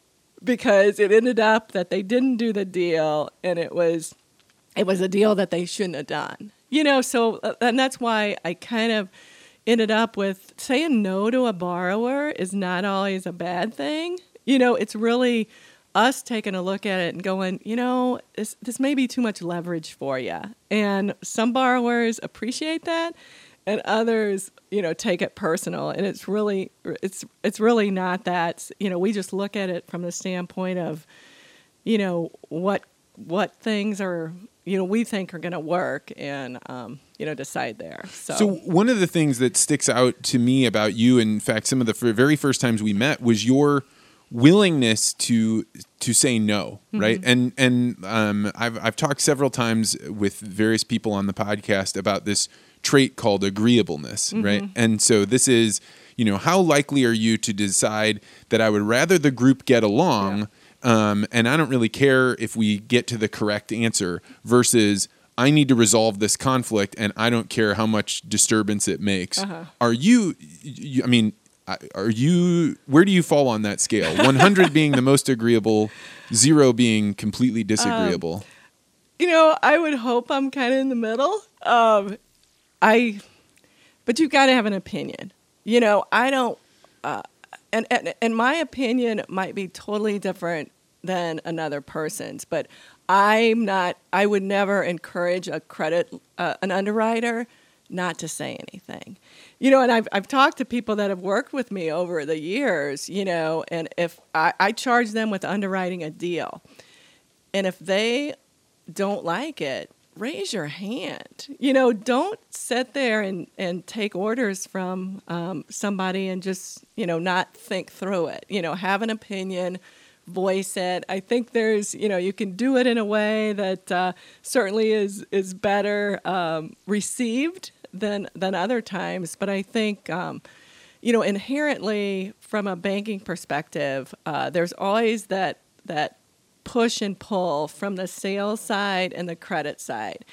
Because it ended up that they didn't do the deal and it was it was a deal that they shouldn't have done. You know, so uh, and that's why I kind of ended up with saying no to a borrower is not always a bad thing. You know, it's really us taking a look at it and going, you know, this this may be too much leverage for you. And some borrowers appreciate that and others, you know, take it personal and it's really it's it's really not that, you know, we just look at it from the standpoint of you know, what what things are you know we think are going to work and um, you know decide there. So, So one of the things that sticks out to me about you, in fact, some of the very first times we met, was your willingness to to say no, right? And and um, I've I've talked several times with various people on the podcast about this trait called agreeableness, right? And so this is, you know, how likely are you to decide that I would rather the group get along, um, and I don't really care if we get to the correct answer, versus I need to resolve this conflict, and I don't care how much disturbance it makes. Uh-huh. Are you, you? I mean, are you? Where do you fall on that scale? One hundred being the most agreeable, zero being completely disagreeable. you know, I would hope I'm kind of in the middle. Um, I, but you've got to have an opinion. You know, I don't, uh, and, and and my opinion might be totally different than another person's, but I'm not. I would never encourage a credit uh, an underwriter not to say anything. You know, and I've I've talked to people that have worked with me over the years, you know, and if I, I charge them with underwriting a deal, and if they don't like it, raise your hand. You know, don't sit there and, and take orders from um, somebody and just, you know, not think through it. You know, have an opinion, voice it. I think there's, you know, you can do it in a way that uh, certainly is is better um, received than than other times. But I think. Um, you know, inherently, from a banking perspective, uh, there's always that that push and pull from the sales side and the credit side.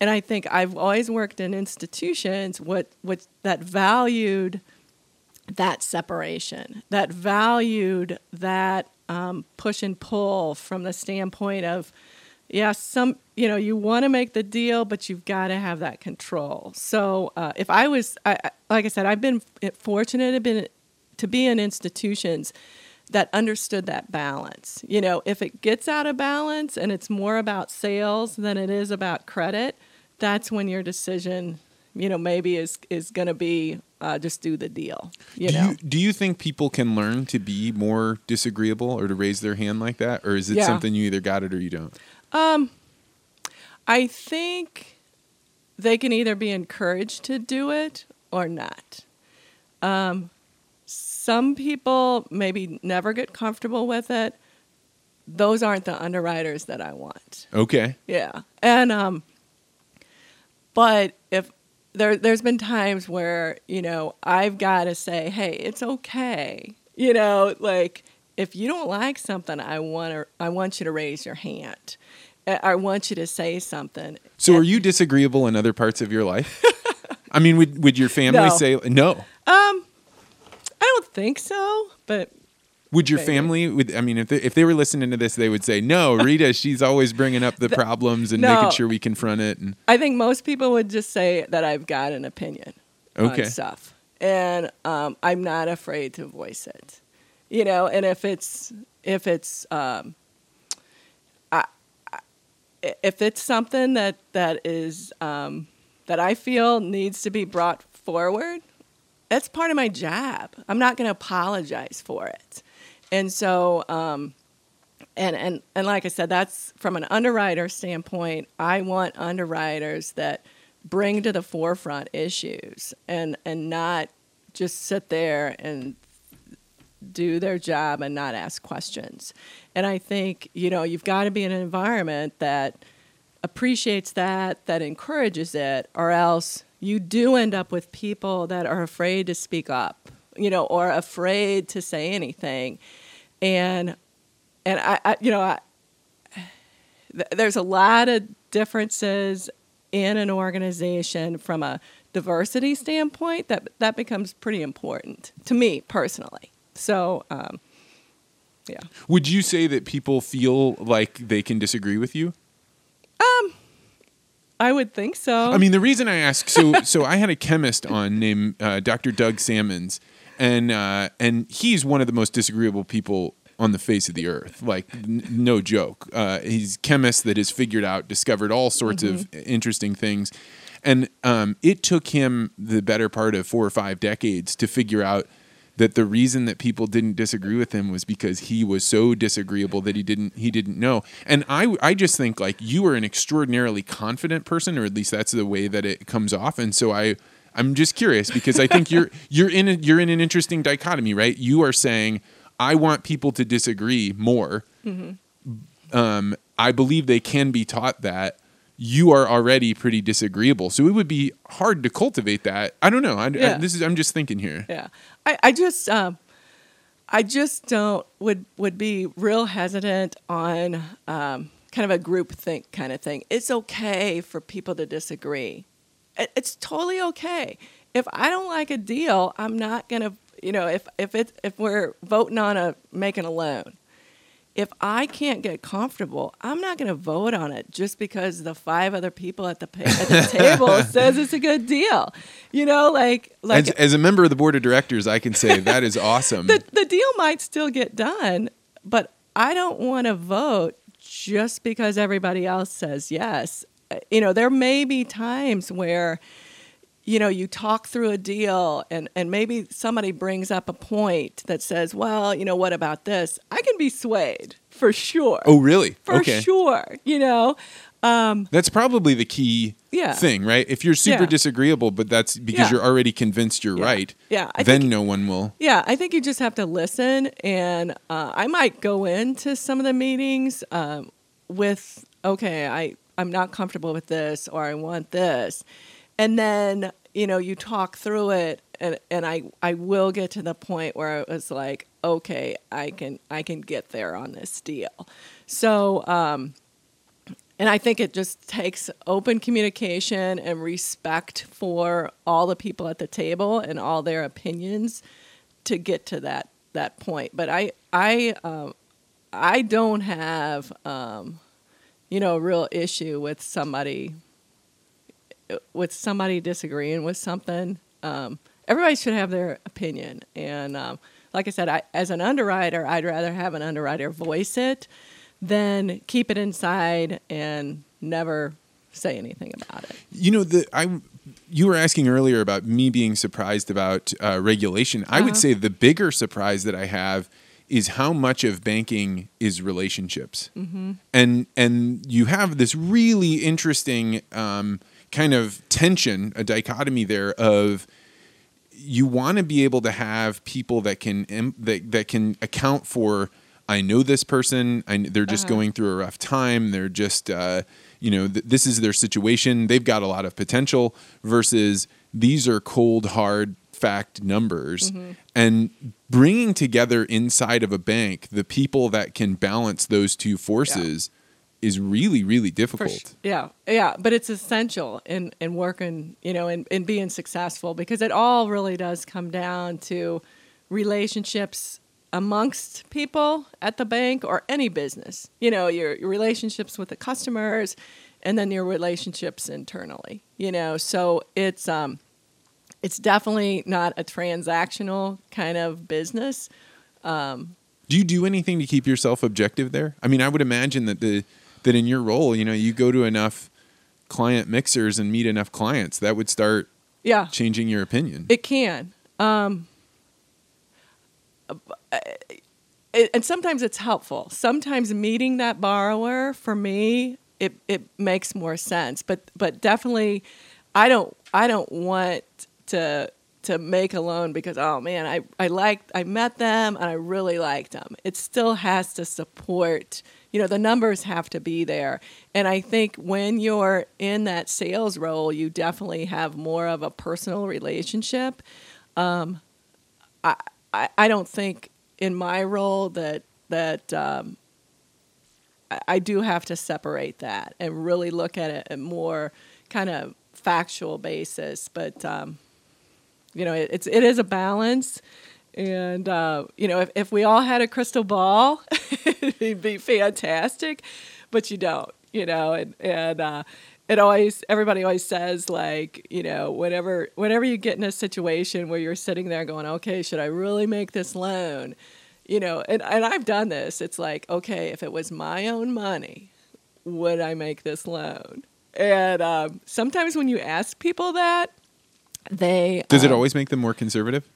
And I think I've always worked in institutions what what that valued that separation, that valued that um, push and pull from the standpoint of, yeah, some you know you want to make the deal, but you've got to have that control. So uh, if I was, I, like I said, I've been fortunate to been to be in institutions that understood that balance. You know, if it gets out of balance and it's more about sales than it is about credit, that's when your decision, you know, maybe is is going to be uh, just do the deal. You do know, you do you think people can learn to be more disagreeable or to raise their hand like that, or is it Yeah. something you either got it or you don't? I think they can either be encouraged to do it or not. Um, some people maybe never get comfortable with it. Those aren't the underwriters that I want. Okay. Yeah, and um, but if there, there's been times where you know I've got to say, hey, it's okay. You know, like if you don't like something, I want to, I want you to raise your hand. I want you to say something. So, are you disagreeable in other parts of your life? I mean, would would your family No. say no? Um, I don't think so, but Would your family? Would I mean, if they, if they were listening to this, they would say, "No, Rita, she's always bringing up the, problems and no. making sure we confront it." And I think most people would just say that I've got an opinion Okay. on stuff, and um, I'm not afraid to voice it. You know, and if it's if it's um, if it's something that that is um, that I feel needs to be brought forward, that's part of my job. I'm not going to apologize for it, and so. Um, and and and like I said, that's from an underwriter standpoint. I want underwriters that bring to the forefront issues and and not just sit there and do their job and not ask questions. And I think you know you've got to be in an environment that appreciates that, that encourages it, or else you do end up with people that are afraid to speak up, you know, or afraid to say anything, and and I, I you know, I, th- there's a lot of differences in an organization from a diversity standpoint that that becomes pretty important to me personally. So, um, yeah, would you say that people feel like they can disagree with you? Um, I would think so. I mean, the reason I ask, so so I had a chemist on named uh, Dr. Doug Salmons, and uh, and he's one of the most disagreeable people on the face of the earth. Like, n- no joke. Uh, he's a chemist that has figured out, discovered all sorts of interesting things, and um, it took him the better part of four or five decades to figure out that the reason that people didn't disagree with him was because he was so disagreeable that he didn't he didn't know. And I I just think like you are an extraordinarily confident person, or at least that's the way that it comes off. And so I I'm just curious because I think you're you're in a, you're in an interesting dichotomy, right? You are saying I want people to disagree more. Um, I believe they can be taught that. You are already pretty disagreeable, so it would be hard to cultivate that. I don't know. I, I- Yeah. this is I'm just thinking here. Yeah, I, I just um, I just don't would would be real hesitant on um, kind of a group think kind of thing. It's okay for people to disagree. It, it's totally okay. If I don't like a deal, I'm not gonna. You know, if if it if we're voting on a making a loan, if I can't get comfortable, I'm not going to vote on it just because the five other people at the at the table says it's a good deal. You know, like like as, as a member of the board of directors, I can say that is awesome. the, the deal might still get done, but I don't want to vote just because everybody else says yes. Uh, You know, there may be times where you know, you talk through a deal and, and maybe somebody brings up a point that says, well, you know, what about this? I can be swayed for sure. Oh, really? for okay. sure. You know, That's probably the key Yeah. thing, right? If you're super Yeah. disagreeable, but that's because Yeah. you're already convinced you're right. Yeah, I then think- no one will. Yeah, I think you just have to listen, and uh, I might go into some of the meetings um, with, okay, I I'm not comfortable with this, or I want this, and then you know you talk through it, and and I I will get to the point where it was like, okay, I can I can get there on this deal, so. Um, and I think it just takes open communication and respect for all the people at the table and all their opinions to get to that that point. But I I um, I don't have um, you know a real issue with somebody with somebody disagreeing with something. Um, everybody should have their opinion, and um, like I said, I, as an underwriter, I'd rather have an underwriter voice it than keep it inside and never say anything about it. You know, the I you were asking earlier about me being surprised about uh, regulation. I Uh-huh. would say the bigger surprise that I have is how much of banking is relationships, Mm-hmm. and and you have this really interesting um, kind of tension, a dichotomy there of you want to be able to have people that can that that can account for. I know this person. I, they're just Uh-huh. going through a rough time. They're just, uh, you know, th- this is their situation. They've got a lot of potential. Versus these are cold, hard fact numbers, Mm-hmm. and bringing together inside of a bank the people that can balance those two forces is really, really difficult. sh- yeah, yeah, but it's essential in in working, you know, in, in being successful because it all really does come down to relationships amongst people at the bank or any business. You know, your, your relationships with the customers and then your relationships internally. You know, so it's um it's definitely not a transactional kind of business. um Do you do anything to keep yourself objective there? I mean, I would imagine that the that in your role, you know, you go to enough client mixers and meet enough clients, that would start Yeah. changing your opinion. It can. Um, and sometimes it's helpful. Sometimes meeting that borrower for me, it, it makes more sense. But but definitely, I don't I don't want to to make a loan because oh man I I liked I met them and I really liked them. It still has to support. You know the numbers have to be there, and I think when you're in that sales role, you definitely have more of a personal relationship. Um, I, I I don't think in my role that that um, I, I do have to separate that and really look at it at more kind of factual basis. But um, you know, it, it's it is a balance, and uh, you know, if if we all had a crystal ball, it'd be fantastic, but you don't. You know, and and. Uh, it always everybody always says like you know whenever whenever you get in a situation where you're sitting there going okay should i really make this loan you know and, and i've done this it's like okay if it was my own money would i make this loan and um, sometimes when you ask people that they Does it um, always make them more conservative?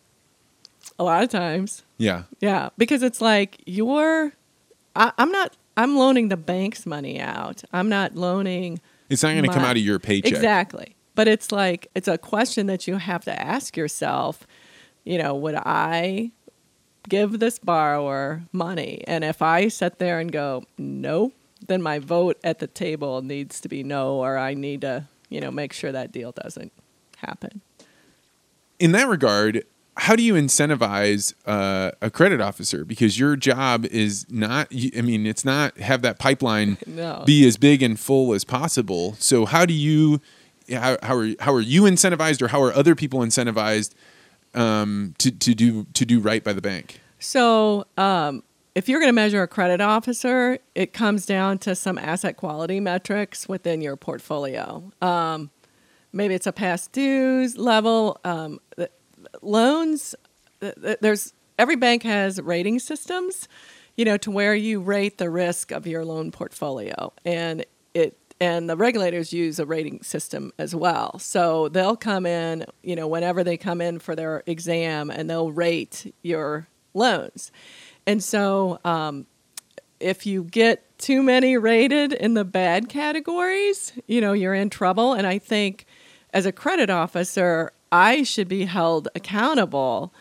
A lot of times Yeah. yeah, because it's like you're. I, I'm not. I'm loaning the bank's money out. I'm not loaning. It's not going to come out of your paycheck. Exactly. But it's like it's a question that you have to ask yourself. You know, would I give this borrower money? And if I sit there and go no, then my vote at the table needs to be no, or I need to, you know, make sure that deal doesn't happen. in that regard, how do you incentivize uh, a credit officer? Because your job is not, I mean, it's not have that pipeline No. be as big and full as possible. So how do you, how, how are how are you incentivized, or how are other people incentivized um, to to do to do right by the bank? So, um, if you're going to measure a credit officer, it comes down to some asset quality metrics within your portfolio. Um, maybe it's a past dues level. Loans, th- th- there's every bank has rating systems, you know, to where you rate the risk of your loan portfolio, and it and the regulators use a rating system as well. So they'll come in, you know, whenever they come in for their exam, and they'll rate your loans. And so, um, if you get too many rated in the bad categories, you know, you're in trouble. And I think as a credit officer, I should be held accountable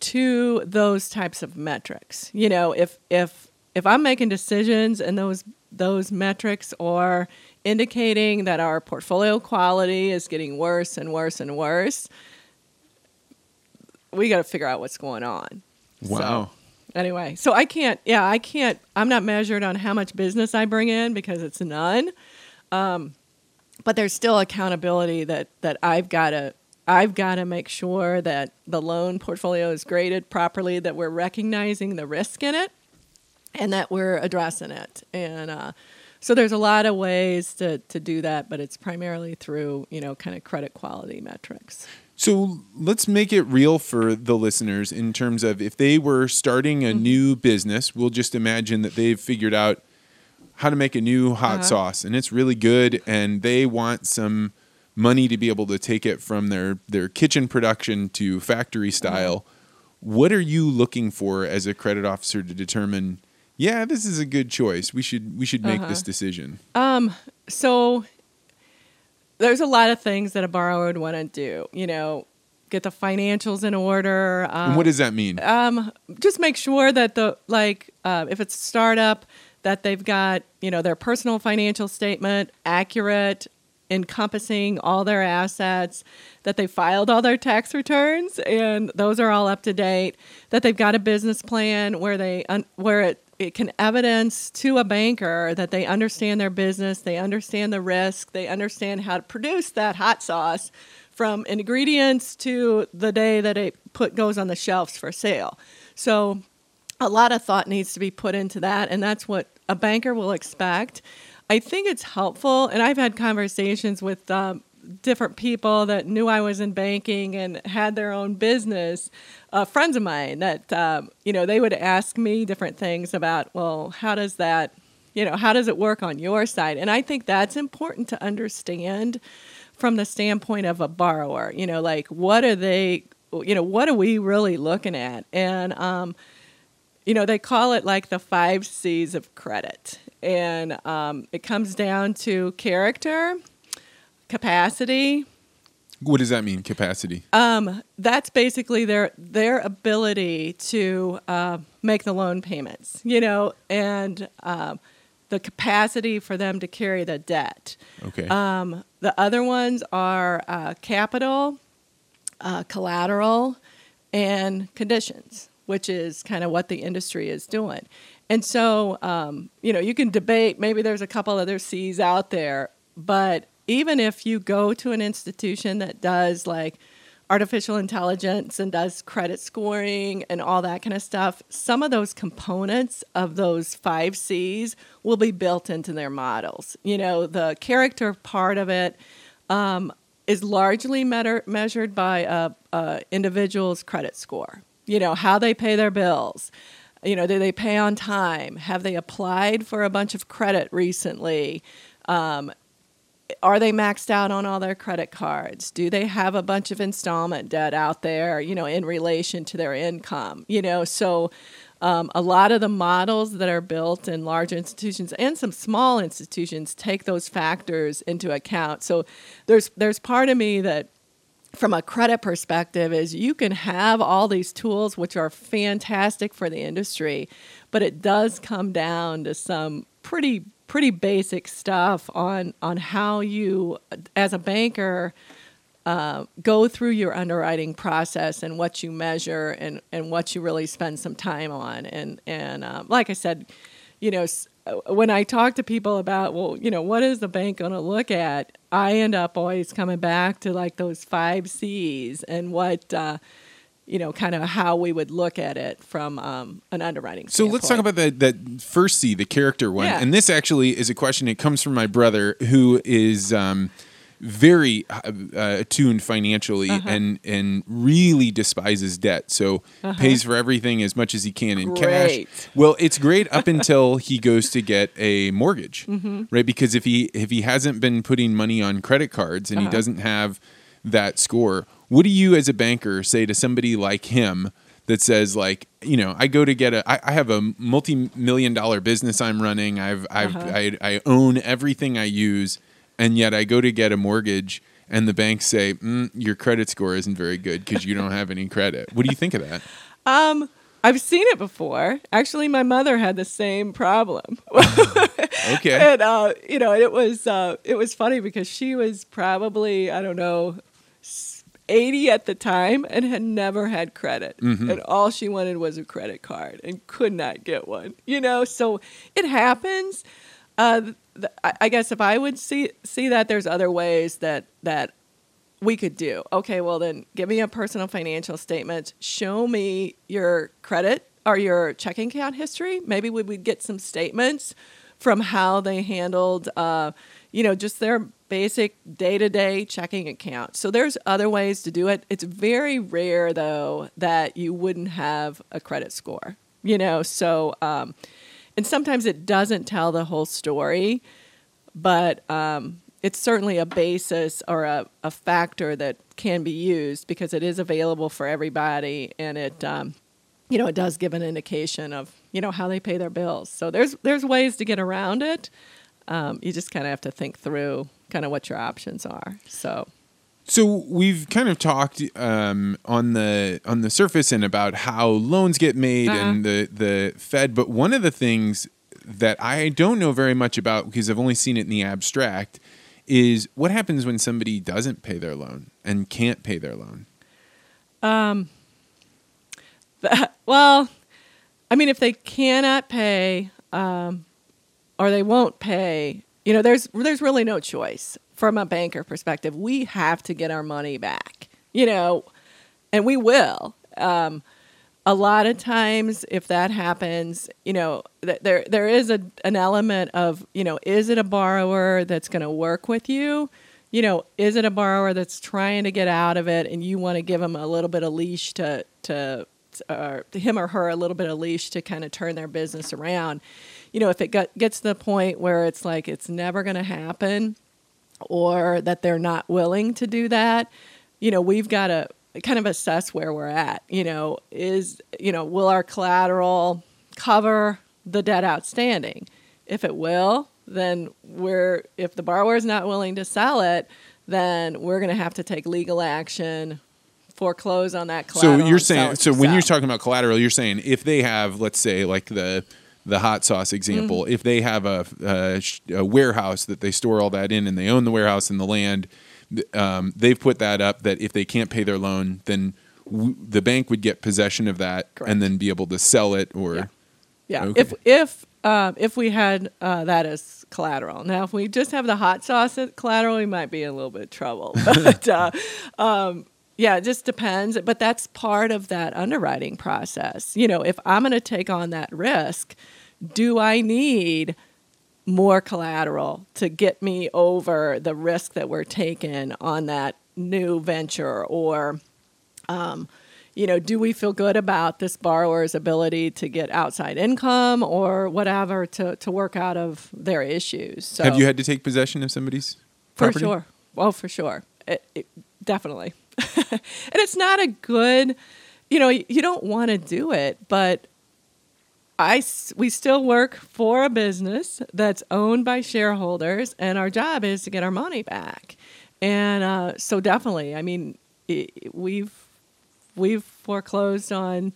to those types of metrics. You know, if if if I'm making decisions and those those metrics are indicating that our portfolio quality is getting worse and worse and worse, we got to figure out what's going on. Wow. So, anyway, so I can't. Yeah, I can't. I'm not measured on how much business I bring in because it's none. Um, but there's still accountability that that I've got to. I've got to make sure that the loan portfolio is graded properly, that we're recognizing the risk in it, and that we're addressing it. And uh, so there's a lot of ways to, to do that, but it's primarily through, you know, kind of credit quality metrics. So let's make it real for the listeners in terms of if they were starting a new business, we'll just imagine that they've figured out how to make a new hot Uh-huh. sauce and it's really good and they want some money to be able to take it from their their kitchen production to factory style. What are you looking for as a credit officer to determine yeah, this is a good choice. We should we should make this decision. Um, So there's a lot of things that a borrower would want to do, you know, get the financials in order. Um, and what does that mean? um, just make sure that the like uh, if it's a startup that they've got you know their personal financial statement accurate encompassing all their assets that they filed all their tax returns and those are all up to date that they've got a business plan where they un- where it it can evidence to a banker that they understand their business they understand the risk they understand how to produce that hot sauce from ingredients to the day that it put goes on the shelves for sale. So a lot of thought needs to be put into that and that's what a banker will expect i think it's helpful and i've had conversations with um, different people that knew i was in banking and had their own business. Uh, friends of mine that um, you know they would ask me different things about well how does that you know how does it work on your side? And i think that's important to understand from the standpoint of a borrower you know like what are they you know what are we really looking at? And um, you know, they call it like the five C's of credit. And um, it comes down to character, capacity. what does that mean? Capacity. Um, that's basically their their ability to uh, make the loan payments, you know, and um, the capacity for them to carry the debt. okay. Um, the other ones are uh, capital, uh, collateral, and conditions, which is kind of what the industry is doing. And so, um, you know, you can debate, maybe there's a couple other C's out there, but even if you go to an institution that does like artificial intelligence and does credit scoring and all that kind of stuff, some of those components of those five C's will be built into their models. You know, the character part of it um, is largely measured by a, a individual's credit score. You know, how they pay their bills. You know, do they pay on time? Have they applied for a bunch of credit recently? Um, are they maxed out on all their credit cards? Do they have a bunch of installment debt out there, you know, in relation to their income? You know, so um, a lot of the models that are built in large institutions and some small institutions take those factors into account. So there's there's part of me that from a credit perspective is you can have all these tools which are fantastic for the industry but it does come down to some pretty pretty basic stuff on on how you as a banker uh, go through your underwriting process and what you measure and, and what you really spend some time on. And and um, like I said, you know, s- when I talk to people about well, you know, what is the bank going to look at? I end up always coming back to like those five C's and what. Uh, you know, kind of how we would look at it from um, an underwriting. So let's talk about that that first C, the character one. Yeah. And this actually is a question. It comes from my brother, who is um, very uh, attuned financially Uh-huh. and and really despises debt. So pays for everything as much as he can in cash. Well, it's great up until he goes to get a mortgage, Mm-hmm. right? Because if he if he hasn't been putting money on credit cards and Uh-huh. he doesn't have that score, what do you as a banker say to somebody like him that says like, you know, I go to get a I, I have a multi-million dollar business I'm running. I've I've Uh-huh. I, I own everything I use and yet I go to get a mortgage and the banks say, mm, your credit score isn't very good because you don't have any credit. What do you think of that? Um, I've seen it before. Actually, my mother had the same problem. Okay. and uh, you know, it was uh, it was funny because she was probably I don't know. 80 at the time and had never had credit. Mm-hmm. And all she wanted was a credit card and could not get one. You know, so it happens. Uh, I guess if I would see see that there's other ways that that we could do. Okay, well then give me a personal financial statement. Show me your credit or your checking account history. Maybe we would get some statements from how they handled uh, you know, just their basic day-to-day checking account. So there's other ways to do it. It's very rare though that you wouldn't have a credit score. You know, so um and sometimes it doesn't tell the whole story but um, it's certainly a basis or a, a factor that can be used because it is available for everybody and it um, you know it does give an indication of you know how they pay their bills. So there's there's ways to get around it. Um, you just kind of have to think through kind of what your options are. So So we've kind of talked um, on the on the surface and about how loans get made and the the Fed, but one of the things that I don't know very much about because I've only seen it in the abstract is what happens when somebody doesn't pay their loan and can't pay their loan. Um. well i mean if they cannot pay um, or they won't pay you know there's there's really no choice from a banker perspective we have to get our money back you know and we will. Um, a lot of times if that happens you know th- there there is a an element of you know is it a borrower that's going to work with you? You know is it a borrower that's trying to get out of it and you want to give them a little bit of leash to to or him or her a little bit of leash to kind of turn their business around? You know if it got, gets to the point where it's like it's never going to happen or that they're not willing to do that, you know, we've got to kind of assess where we're at. You know, is, you know, will our collateral cover the debt outstanding? If it will, then we're, if the borrower is not willing to sell it, then we're going to have to take legal action, foreclose on that collateral. So you're saying so when you're talking about collateral, you're saying if they have, let's say, like the the hot sauce example, Mm-hmm. if they have a, a, a warehouse that they store all that in, and they own the warehouse and the land, um, they've put that up that if they can't pay their loan, then w- the bank would get possession of that Correct. and then be able to sell it or. Yeah. Yeah. Okay. If if um, if we had uh, that as collateral, now if we just have the hot sauce as collateral, we might be in a little bit of trouble. But uh, um, yeah, it just depends. But that's part of that underwriting process. You know, if I'm going to take on that risk, do I need more collateral to get me over the risk that we're taking on that new venture or um, you know, do we feel good about this borrower's ability to get outside income or whatever to, to work out of their issues? So have you had to take possession of somebody's property? for sure. Well, for sure, it, it, definitely. and it's not a good, you know, you don't want to do it, but I we still work for a business that's owned by shareholders, and our job is to get our money back. And uh, so, definitely, I mean, i we've we've foreclosed on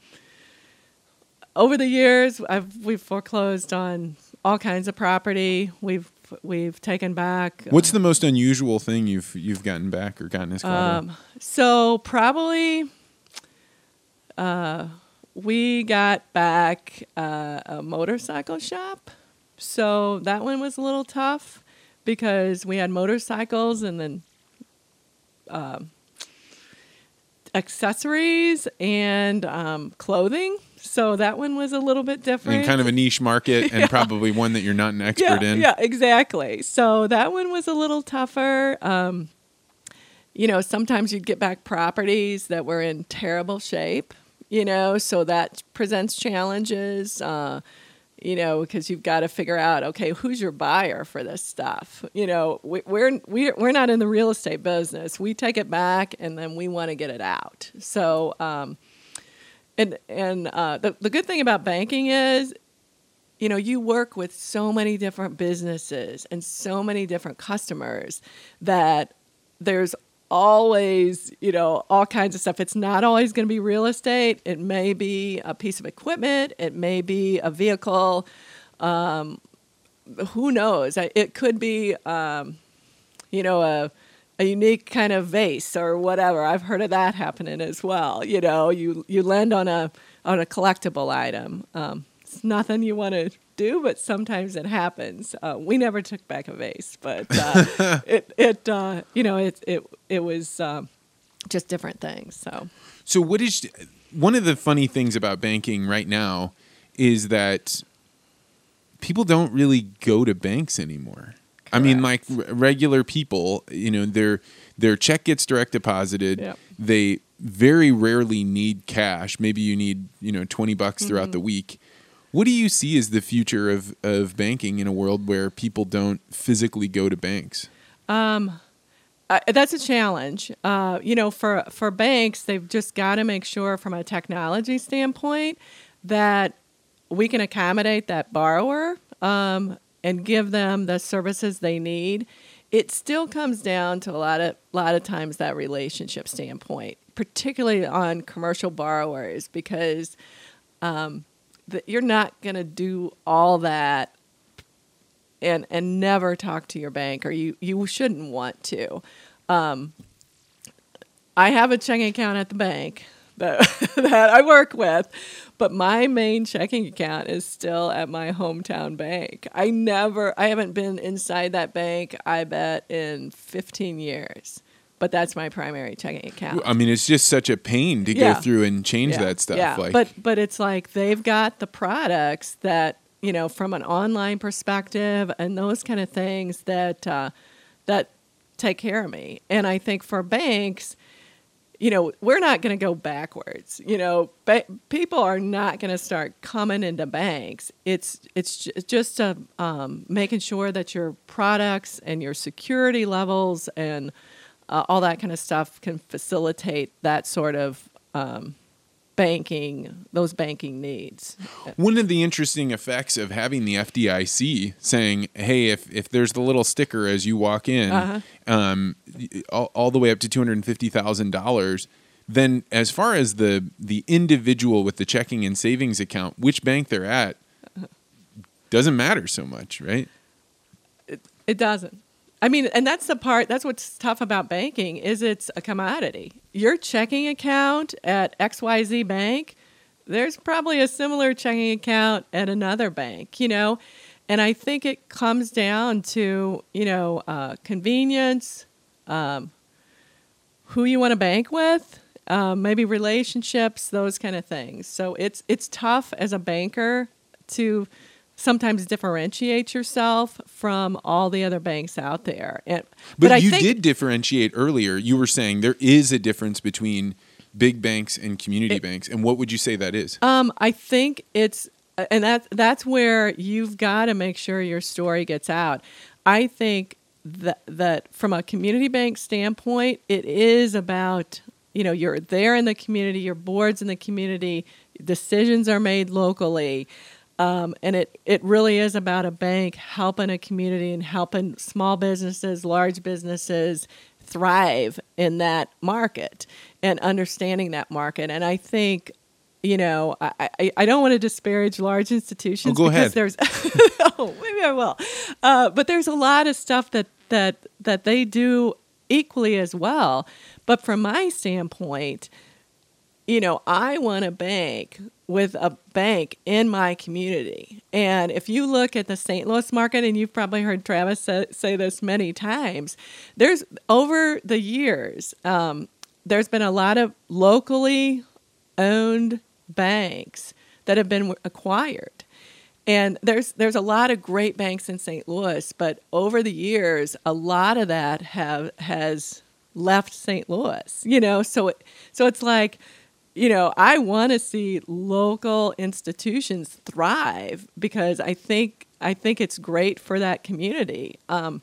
over the years. I've we've foreclosed on all kinds of property. We've we've taken back. What's the most unusual thing you've you've gotten back or gotten as collateral? Um, so probably uh, we got back uh, a motorcycle shop. So that one was a little tough because we had motorcycles and then um, accessories and um, clothing. So that one was a little bit different. And kind of a niche market, and probably one that you're not an expert yeah, in. Yeah, exactly. So that one was a little tougher. Um, you know, sometimes you'd get back properties that were in terrible shape, you know, so that presents challenges. Uh, you know, because you've got to figure out, okay, who's your buyer for this stuff? You know, we, we're we're we're not in the real estate business. We take it back and then we want to get it out. So, um, and and uh, the the good thing about banking is, you know, you work with so many different businesses and so many different customers that there's always, you know, all kinds of stuff. It's not always going to be real estate. It may be a piece of equipment. It may be a vehicle. Um, who knows? It could be, um, you know, a a unique kind of vase or whatever. I've heard of that happening as well. You know, you you lend on a on a collectible item. Um, it's nothing you want to do, but sometimes it happens. Uh, we never took back a vase, but uh, it it uh, you know it it it was um, just different things. So so what is one of the funny things about banking right now is that people don't really go to banks anymore. Correct. I mean, like r- regular people, you know, their their check gets direct deposited. Yep. They very rarely need cash. Maybe you need you know twenty bucks throughout mm-hmm. the week what do you see as the future of, of banking in a world where people don't physically go to banks? Um, uh, that's a challenge. Uh, you know, for for banks, they've just got to make sure, from a technology standpoint, that we can accommodate that borrower um, and give them the services they need. It still comes down to a lot of lot of times that relationship standpoint, particularly on commercial borrowers, because um, that you're not going to do all that and and never talk to your bank or you you shouldn't want to. Um, i have a checking account at the bank that, that i work with but my main checking account is still at my hometown bank. I never i haven't been inside that bank i bet in 15 years but that's my primary checking account. I mean, it's just such a pain to yeah. go through and change yeah. that stuff. Yeah, like, but but it's like they've got the products that you know from an online perspective and those kind of things that uh, that take care of me. And I think for banks, you know, we're not going to go backwards. You know, ba- people are not going to start coming into banks. It's it's just uh, um, making sure that your products and your security levels and uh, all that kind of stuff can facilitate that sort of um, banking, those banking needs. One of the interesting effects of having the FDIC saying, "Hey, if if there's the little sticker as you walk in, uh-huh. um, all, all the way up to two hundred fifty thousand dollars." Then, as far as the the individual with the checking and savings account, which bank they're at, uh-huh. doesn't matter so much, right? It, it doesn't. I mean, and that's the part. That's what's tough about banking is it's a commodity. Your checking account at XYZ Bank, there's probably a similar checking account at another bank. You know, and I think it comes down to you know uh, convenience, um, who you want to bank with, um, maybe relationships, those kind of things. So it's it's tough as a banker to sometimes differentiate yourself from all the other banks out there. And, but, but you think, did differentiate earlier. You were saying there is a difference between big banks and community it, banks. And what would you say that is? Um, I think it's and that that's where you've got to make sure your story gets out. I think that that from a community bank standpoint, it is about you know you're there in the community, your boards in the community, decisions are made locally. Um, and it, it really is about a bank helping a community and helping small businesses, large businesses thrive in that market and understanding that market. And I think, you know, I, I, I don't want to disparage large institutions oh, go because ahead. there's oh maybe I will, uh, but there's a lot of stuff that that that they do equally as well. But from my standpoint, you know, I want a bank with a bank in my community. And if you look at the St. Louis market, and you've probably heard Travis say, say this many times, there's over the years, um, there's been a lot of locally owned banks that have been acquired. And there's there's a lot of great banks in St. Louis, but over the years, a lot of that have has left St. Louis. You know, so it, so it's like, you know, I want to see local institutions thrive because I think I think it's great for that community. Um,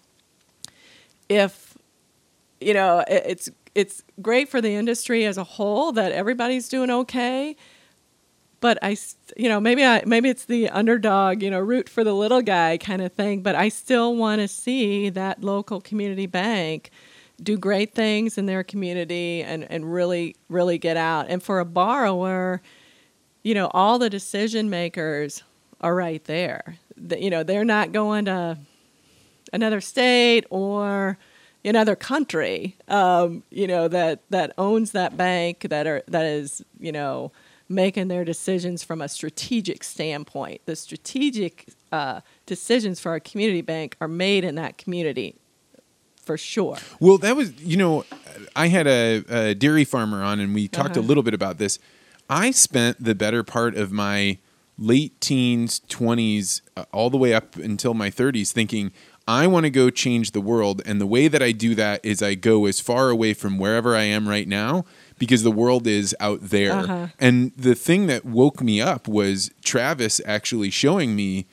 if you know, it, it's it's great for the industry as a whole that everybody's doing okay but I, you know, maybe I maybe it's the underdog, you know, root for the little guy kind of thing. But I still want to see that local community bank do great things in their community and and really really get out. And for a borrower, you know, all the decision makers are right there. The, you know, they're not going to another state or another country. Um, you know that that owns that bank that are that is you know making their decisions from a strategic standpoint. The strategic uh, decisions for our community bank are made in that community for sure. Well, that was, you know, I had a, a dairy farmer on and we talked uh-huh. a little bit about this. I spent the better part of my late teens, 20s, uh, all the way up until my 30s thinking, I want to go change the world. And the way that I do that is I go as far away from wherever I am right now because the world is out there. Uh-huh. And the thing that woke me up was Travis actually showing me,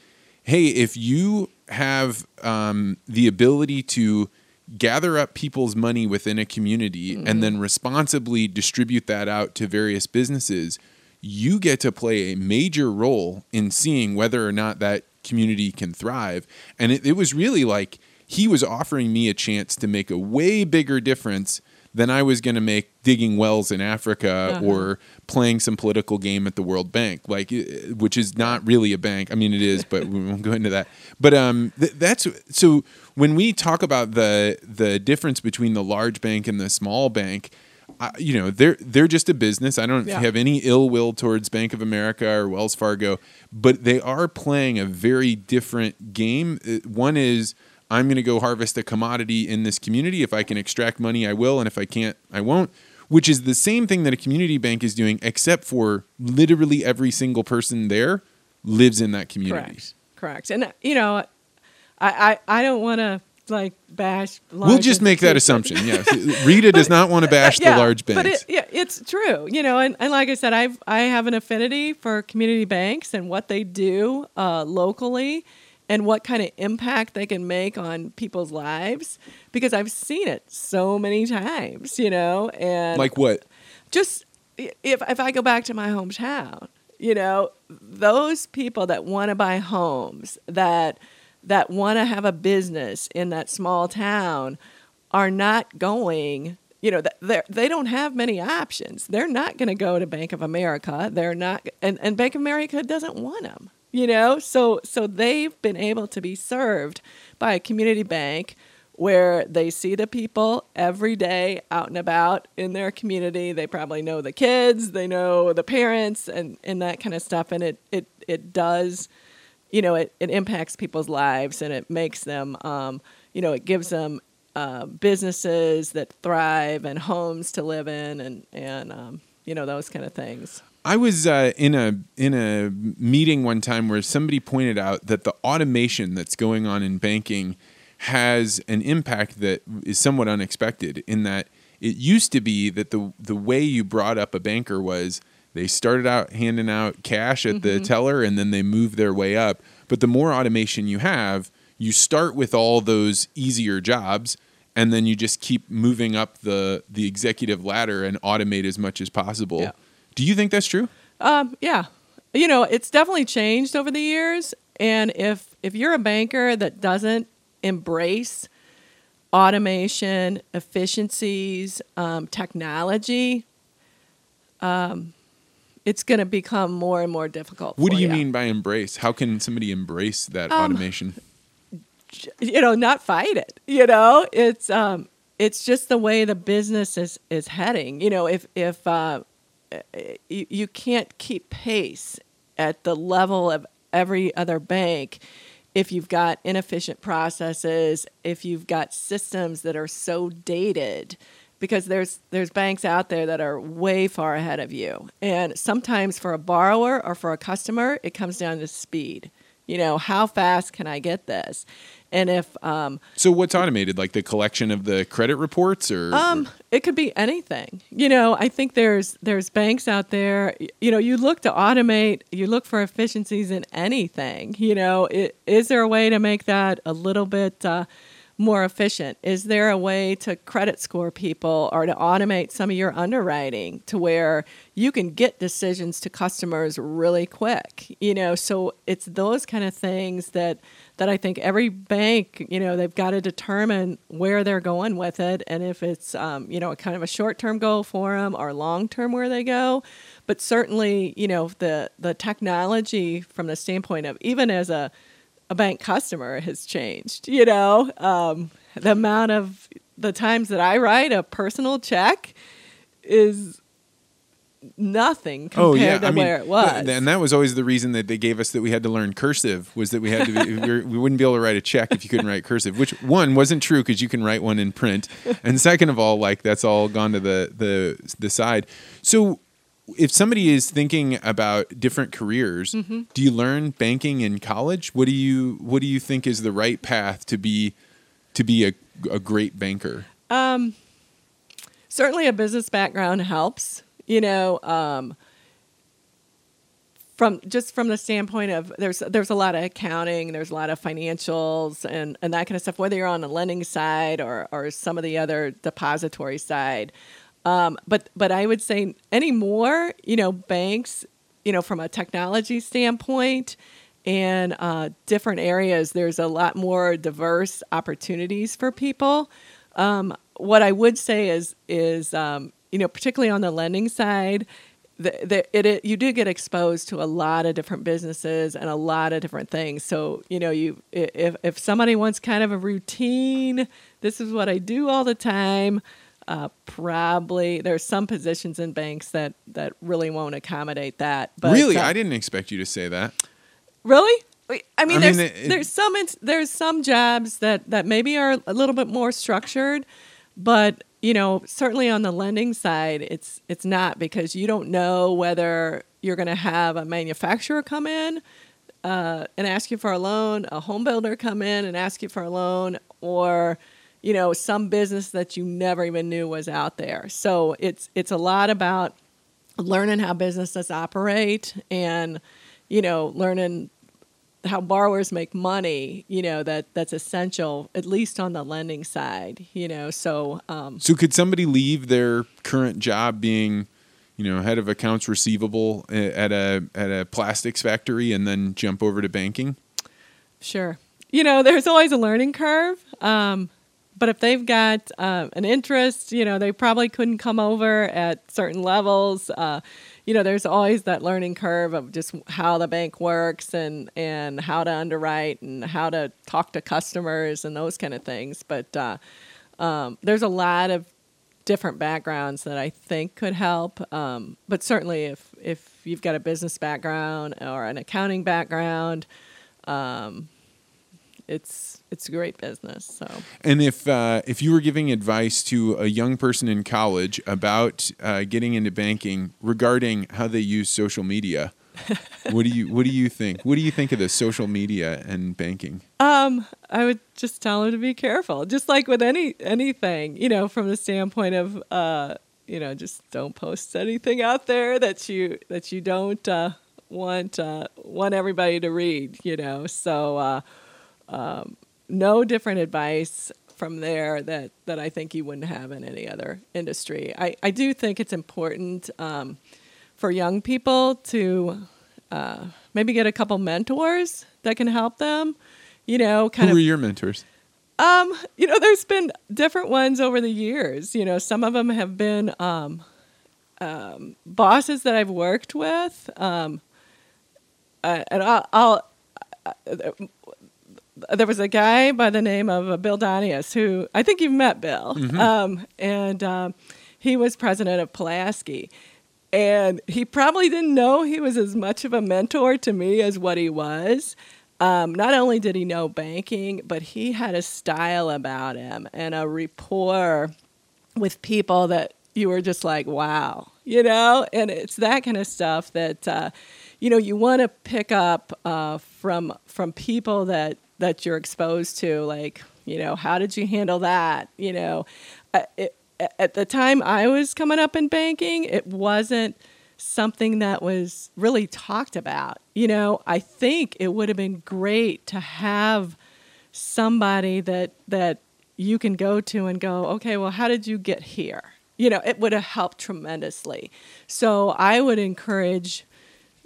hey, if you have um, the ability to gather up people's money within a community mm-hmm. and then responsibly distribute that out to various businesses, you get to play a major role in seeing whether or not that community can thrive. And it, it was really like he was offering me a chance to make a way bigger difference than I was going to make digging wells in Africa uh-huh. or playing some political game at the World Bank, like which is not really a bank. I mean, it is, but we won't go into that. But um, th- that's so when we talk about the the difference between the large bank and the small bank. Uh, you know they're they're just a business. I don't yeah. have any ill will towards Bank of America or Wells Fargo, but they are playing a very different game. Uh, one is I'm going to go harvest a commodity in this community. If I can extract money, I will. And if I can't, I won't. Which is the same thing that a community bank is doing, except for literally every single person there lives in that community. Correct. Correct. And, you know, I, I, I don't want to like bash. we'll just make that assumption. Yes, Rita does not want to bash yeah, the large banks. But it, yeah, it's true. You know, and, and like I said, I've I have an affinity for community banks and what they do uh, locally and what kind of impact they can make on people's lives because I've seen it so many times, you know, and like what? Just if if I go back to my hometown, you know, those people that want to buy homes, that that want to have a business in that small town are not going you know they they don't have many options. They're not going to go to bank of america. They're not and, and bank of america doesn't want them you know? So so they've been able to be served by a community bank where they see the people every day out and about in their community. They probably know the kids they know the parents and and that kind of stuff and it it it does you know it, it impacts people's lives and it makes them um, you know it gives them uh, businesses that thrive and homes to live in and and um, you know those kind of things I was uh, in a in a meeting one time where somebody pointed out that the automation that's going on in banking has an impact that is somewhat unexpected. In that it used to be that the the way you brought up a banker was they started out handing out cash at mm-hmm. the teller and then they moved their way up. But the more automation you have, you start with all those easier jobs and then you just keep moving up the the executive ladder and automate as much as possible. Yeah do you think that's true? Um, yeah. You know, it's definitely changed over the years. And if if you're a banker that doesn't embrace automation, efficiencies, um, technology, um, it's going to become more and more difficult. What do you, you, mean by embrace? How can somebody embrace that um, automation? You know, not fight it. You know, it's um, it's just the way the business is is heading. You know, if if uh, Uh, you, you can't keep pace at the level of every other bank if you've got inefficient processes, if you've got systems that are so dated because there's there's banks out there that are way far ahead of you. And sometimes for a borrower or for a customer, it comes down to speed. You know, how fast can I get this? And if um, So what's automated? Like the collection of the credit reports, or um, it could be anything. You know, I think there's there's banks out there. You know, you look to automate, you look for efficiencies in anything. You know, i- is there a way to make that a little bit uh, more efficient? Is there a way to credit score people or to automate some of your underwriting to where you can get decisions to customers really quick? You know, so it's those kind of things that that I think every bank, you know, they've got to determine where they're going with it, and if it's, um, you know, kind of a short-term goal for them or long-term where they go. But certainly, you know, the the technology from the standpoint of even as a a bank customer has changed. You know, um, the amount of the times that I write a personal check is nothing compared Oh yeah, to I mean, where it was. and that was always the reason that they gave us that we had to learn cursive was that we had to be, we, were- we wouldn't be able to write a check if you couldn't write cursive. Which one wasn't true because you can write one in print, and second of all, like that's all gone to the the the side. So. If somebody is thinking about different careers, Mm-hmm. do you learn banking in college? What do you What do you think is the right path to be to be a, a great banker? certainly a business background helps you know um, from just from the standpoint of there's there's a lot of accounting there's a lot of financials and and that kind of stuff whether you're on the lending side or or some of the other depository side. Um, but but I would say anymore you know banks you know from a technology standpoint and uh, different areas there's a lot more diverse opportunities for people. Um, what I would say is is um, you know particularly on the lending side, the, the, it, it you do get exposed to a lot of different businesses and a lot of different things. So you know you if if somebody wants kind of a routine, this is what I do all the time. Uh, probably there's some positions in banks that that really won't accommodate that. But really, uh, I didn't expect you to say that. Really? I mean, I there's mean, it- there's some there's some jobs that that maybe are a little bit more structured, but you know, certainly on the lending side, it's it's not because you don't know whether you're going to have a manufacturer come in uh, and ask you for a loan, a home builder come in and ask you for a loan, or you know, some business that you never even knew was out there. So it's it's a lot about learning how businesses operate and you know learning how borrowers make money you know that that's essential at least on the lending side you know so um, So could somebody leave their current job being, you know, head of accounts receivable at a at a plastics factory and then jump over to banking? Sure. You know, there's always a learning curve. Um, but if they've got uh, an interest, you know, they probably couldn't come over at certain levels. Uh, you know, there's always that learning curve of just how the bank works and, and how to underwrite and how to talk to customers and those kind of things. But uh, um, there's a lot of different backgrounds that I think could help. Um, but certainly, if if you've got a business background or an accounting background, um, it's it's a great business. So And if uh, if you were giving advice to a young person in college about uh, getting into banking regarding how they use social media, what do you what do you think? What do you think of the social media and banking? um, I would just tell them to be careful, just like with any anything, you know, from the standpoint of uh, you know, just don't post anything out there that you that you don't uh, want uh, want everybody to read, you know. So. Um, no different advice from there that, that I think you wouldn't have in any other industry. I, I do think it's important um, for young people to uh, maybe get a couple mentors that can help them. You know, kind Who of were your mentors? um, you know, there's been different ones over the years. You know, some of them have been um, um, bosses that I've worked with, um, uh, and I'll. I'll uh, there was a guy by the name of uh, Bill Donius who I think you've met Bill, um, and um, he was president of Pulaski. And he probably didn't know he was as much of a mentor to me as what he was. Um, not only did he know banking, but he had a style about him and a rapport with people that you were just like, wow, you know, and it's that kind of stuff that uh, you know you want to pick up uh, from from people that that you're exposed to, like you know, how did you handle that? You know, it, at the time I was coming up in banking, it wasn't something that was really talked about. You know, I think it would have been great to have somebody that that you can go to and go, okay, well, how did you get here? You know, it would have helped tremendously. So I would encourage,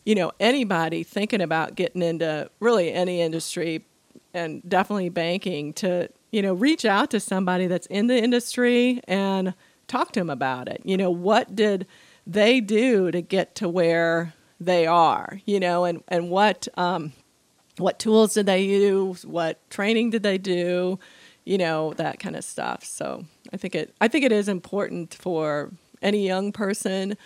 you know, anybody thinking about getting into really any industry and definitely banking to, you know, reach out to somebody that's in the industry and talk to them about it. You know, what did they do to get to where they are? You know, and and what um, what tools did they use? What training did they do? You know, that kind of stuff. So I think it I think it is important for any young person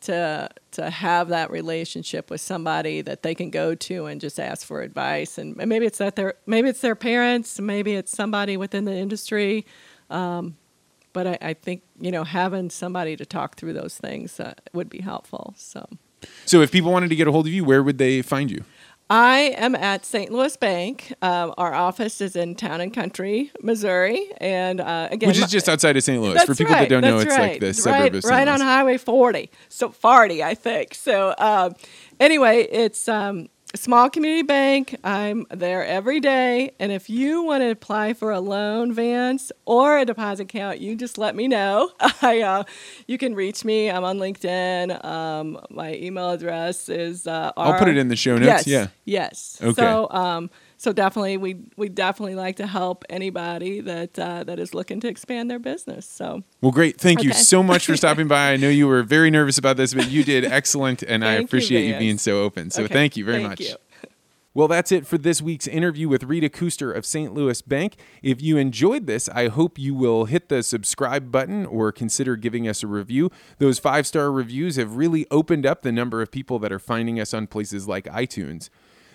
to to have that relationship with somebody that they can go to and just ask for advice. And maybe it's that their maybe it's their parents maybe it's somebody within the industry. Um, but I, I, think you know having somebody to talk through those things uh, would be helpful so. So if people wanted to get a hold of you where would they find you I am at St. Louis Bank. Um, our office is in Town and Country, Missouri, and uh, again, which is just outside of St. Louis. For people right, that don't know, it's right. like the suburb right, of St. right Louis. on Highway 40, so 40, I think. So um, anyway, it's um, small community bank. I'm there every day. And if you want to apply for a loan, Vance, or a deposit account, you just let me know. I, uh, you can reach me. I'm on LinkedIn. Um, my email address is. Uh, I'll put it in the show notes. Yes, yeah. Yes. Okay. So, um, so definitely, we we definitely like to help anybody that uh, that is looking to expand their business. So. Well, great. Thank you so much for stopping by. I know you were very nervous about this, but you did excellent, and I Thank you, appreciate you, being so open. So Okay, thank you very thank much. you. Well, that's it for this week's interview with Rita Kuster of St. Louis Bank. If you enjoyed this, I hope you will hit the subscribe button or consider giving us a review. Those five star reviews have really opened up the number of people that are finding us on places like iTunes.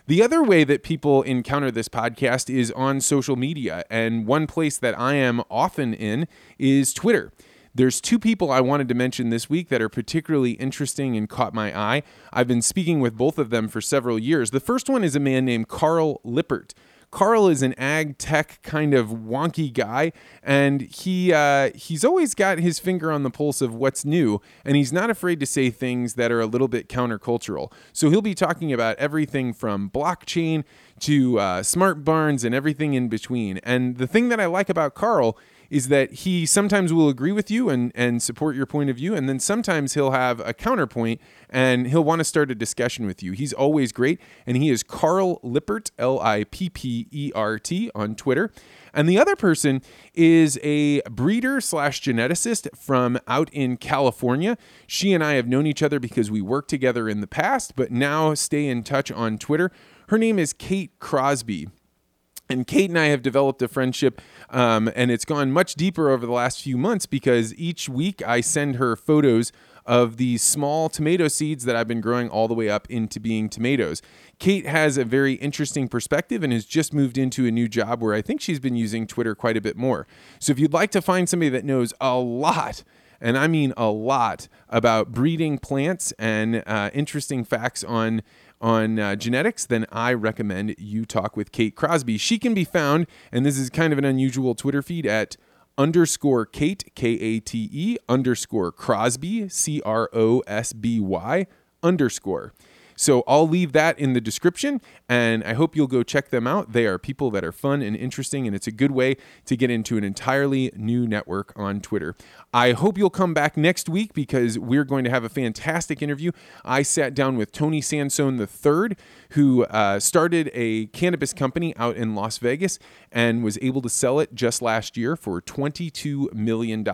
The other way that people encounter this podcast is on social media, and one place that I am often in is Twitter. There's two people I wanted to mention this week that are particularly interesting and caught my eye. I've been speaking with both of them for several years. The first one is a man named Carl Lippert. Carl is an ag tech kind of wonky guy, and he uh, he's always got his finger on the pulse of what's new, and he's not afraid to say things that are a little bit countercultural. So he'll be talking about everything from blockchain to uh, smart barns and everything in between. And the thing that I like about Carl is that he sometimes will agree with you and, and support your point of view, and then sometimes he'll have a counterpoint and he'll want to start a discussion with you. He's always great, and he is Carl Lippert, L I P P E R T, on Twitter. And the other person is a breeder slash geneticist from out in California. She and I have known each other because we worked together in the past, but now stay in touch on Twitter. Her name is Kate Crosby. And Kate and I have developed a friendship, um, and it's gone much deeper over the last few months because each week I send her photos of these small tomato seeds that I've been growing all the way up into being tomatoes. Kate has a very interesting perspective and has just moved into a new job where I think she's been using Twitter quite a bit more. So if you'd like to find somebody that knows a lot, and I mean a lot, about breeding plants and uh, interesting facts on on uh, genetics, then I recommend you talk with Kate Crosby. She can be found, and this is kind of an unusual Twitter feed at underscore Kate, K A T E, underscore Crosby, C R O S B Y, underscore. So I'll leave that in the description, and I hope you'll go check them out. They are people that are fun and interesting, and it's a good way to get into an entirely new network on Twitter. I hope you'll come back next week because we're going to have a fantastic interview. I sat down with Tony Sansone III, who uh, started a cannabis company out in Las Vegas and was able to sell it just last year for $22 million.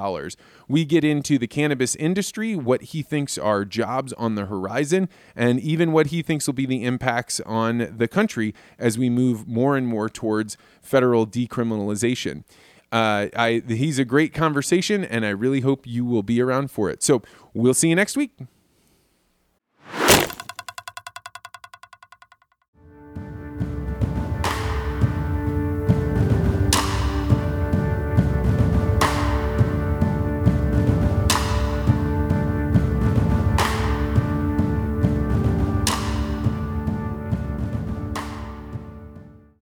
We get into the cannabis industry, what he thinks are jobs on the horizon, and even what he thinks will be the impacts on the country as we move more and more towards federal decriminalization. Uh, I, he's a great conversation, and I really hope you will be around for it. So we'll see you next week.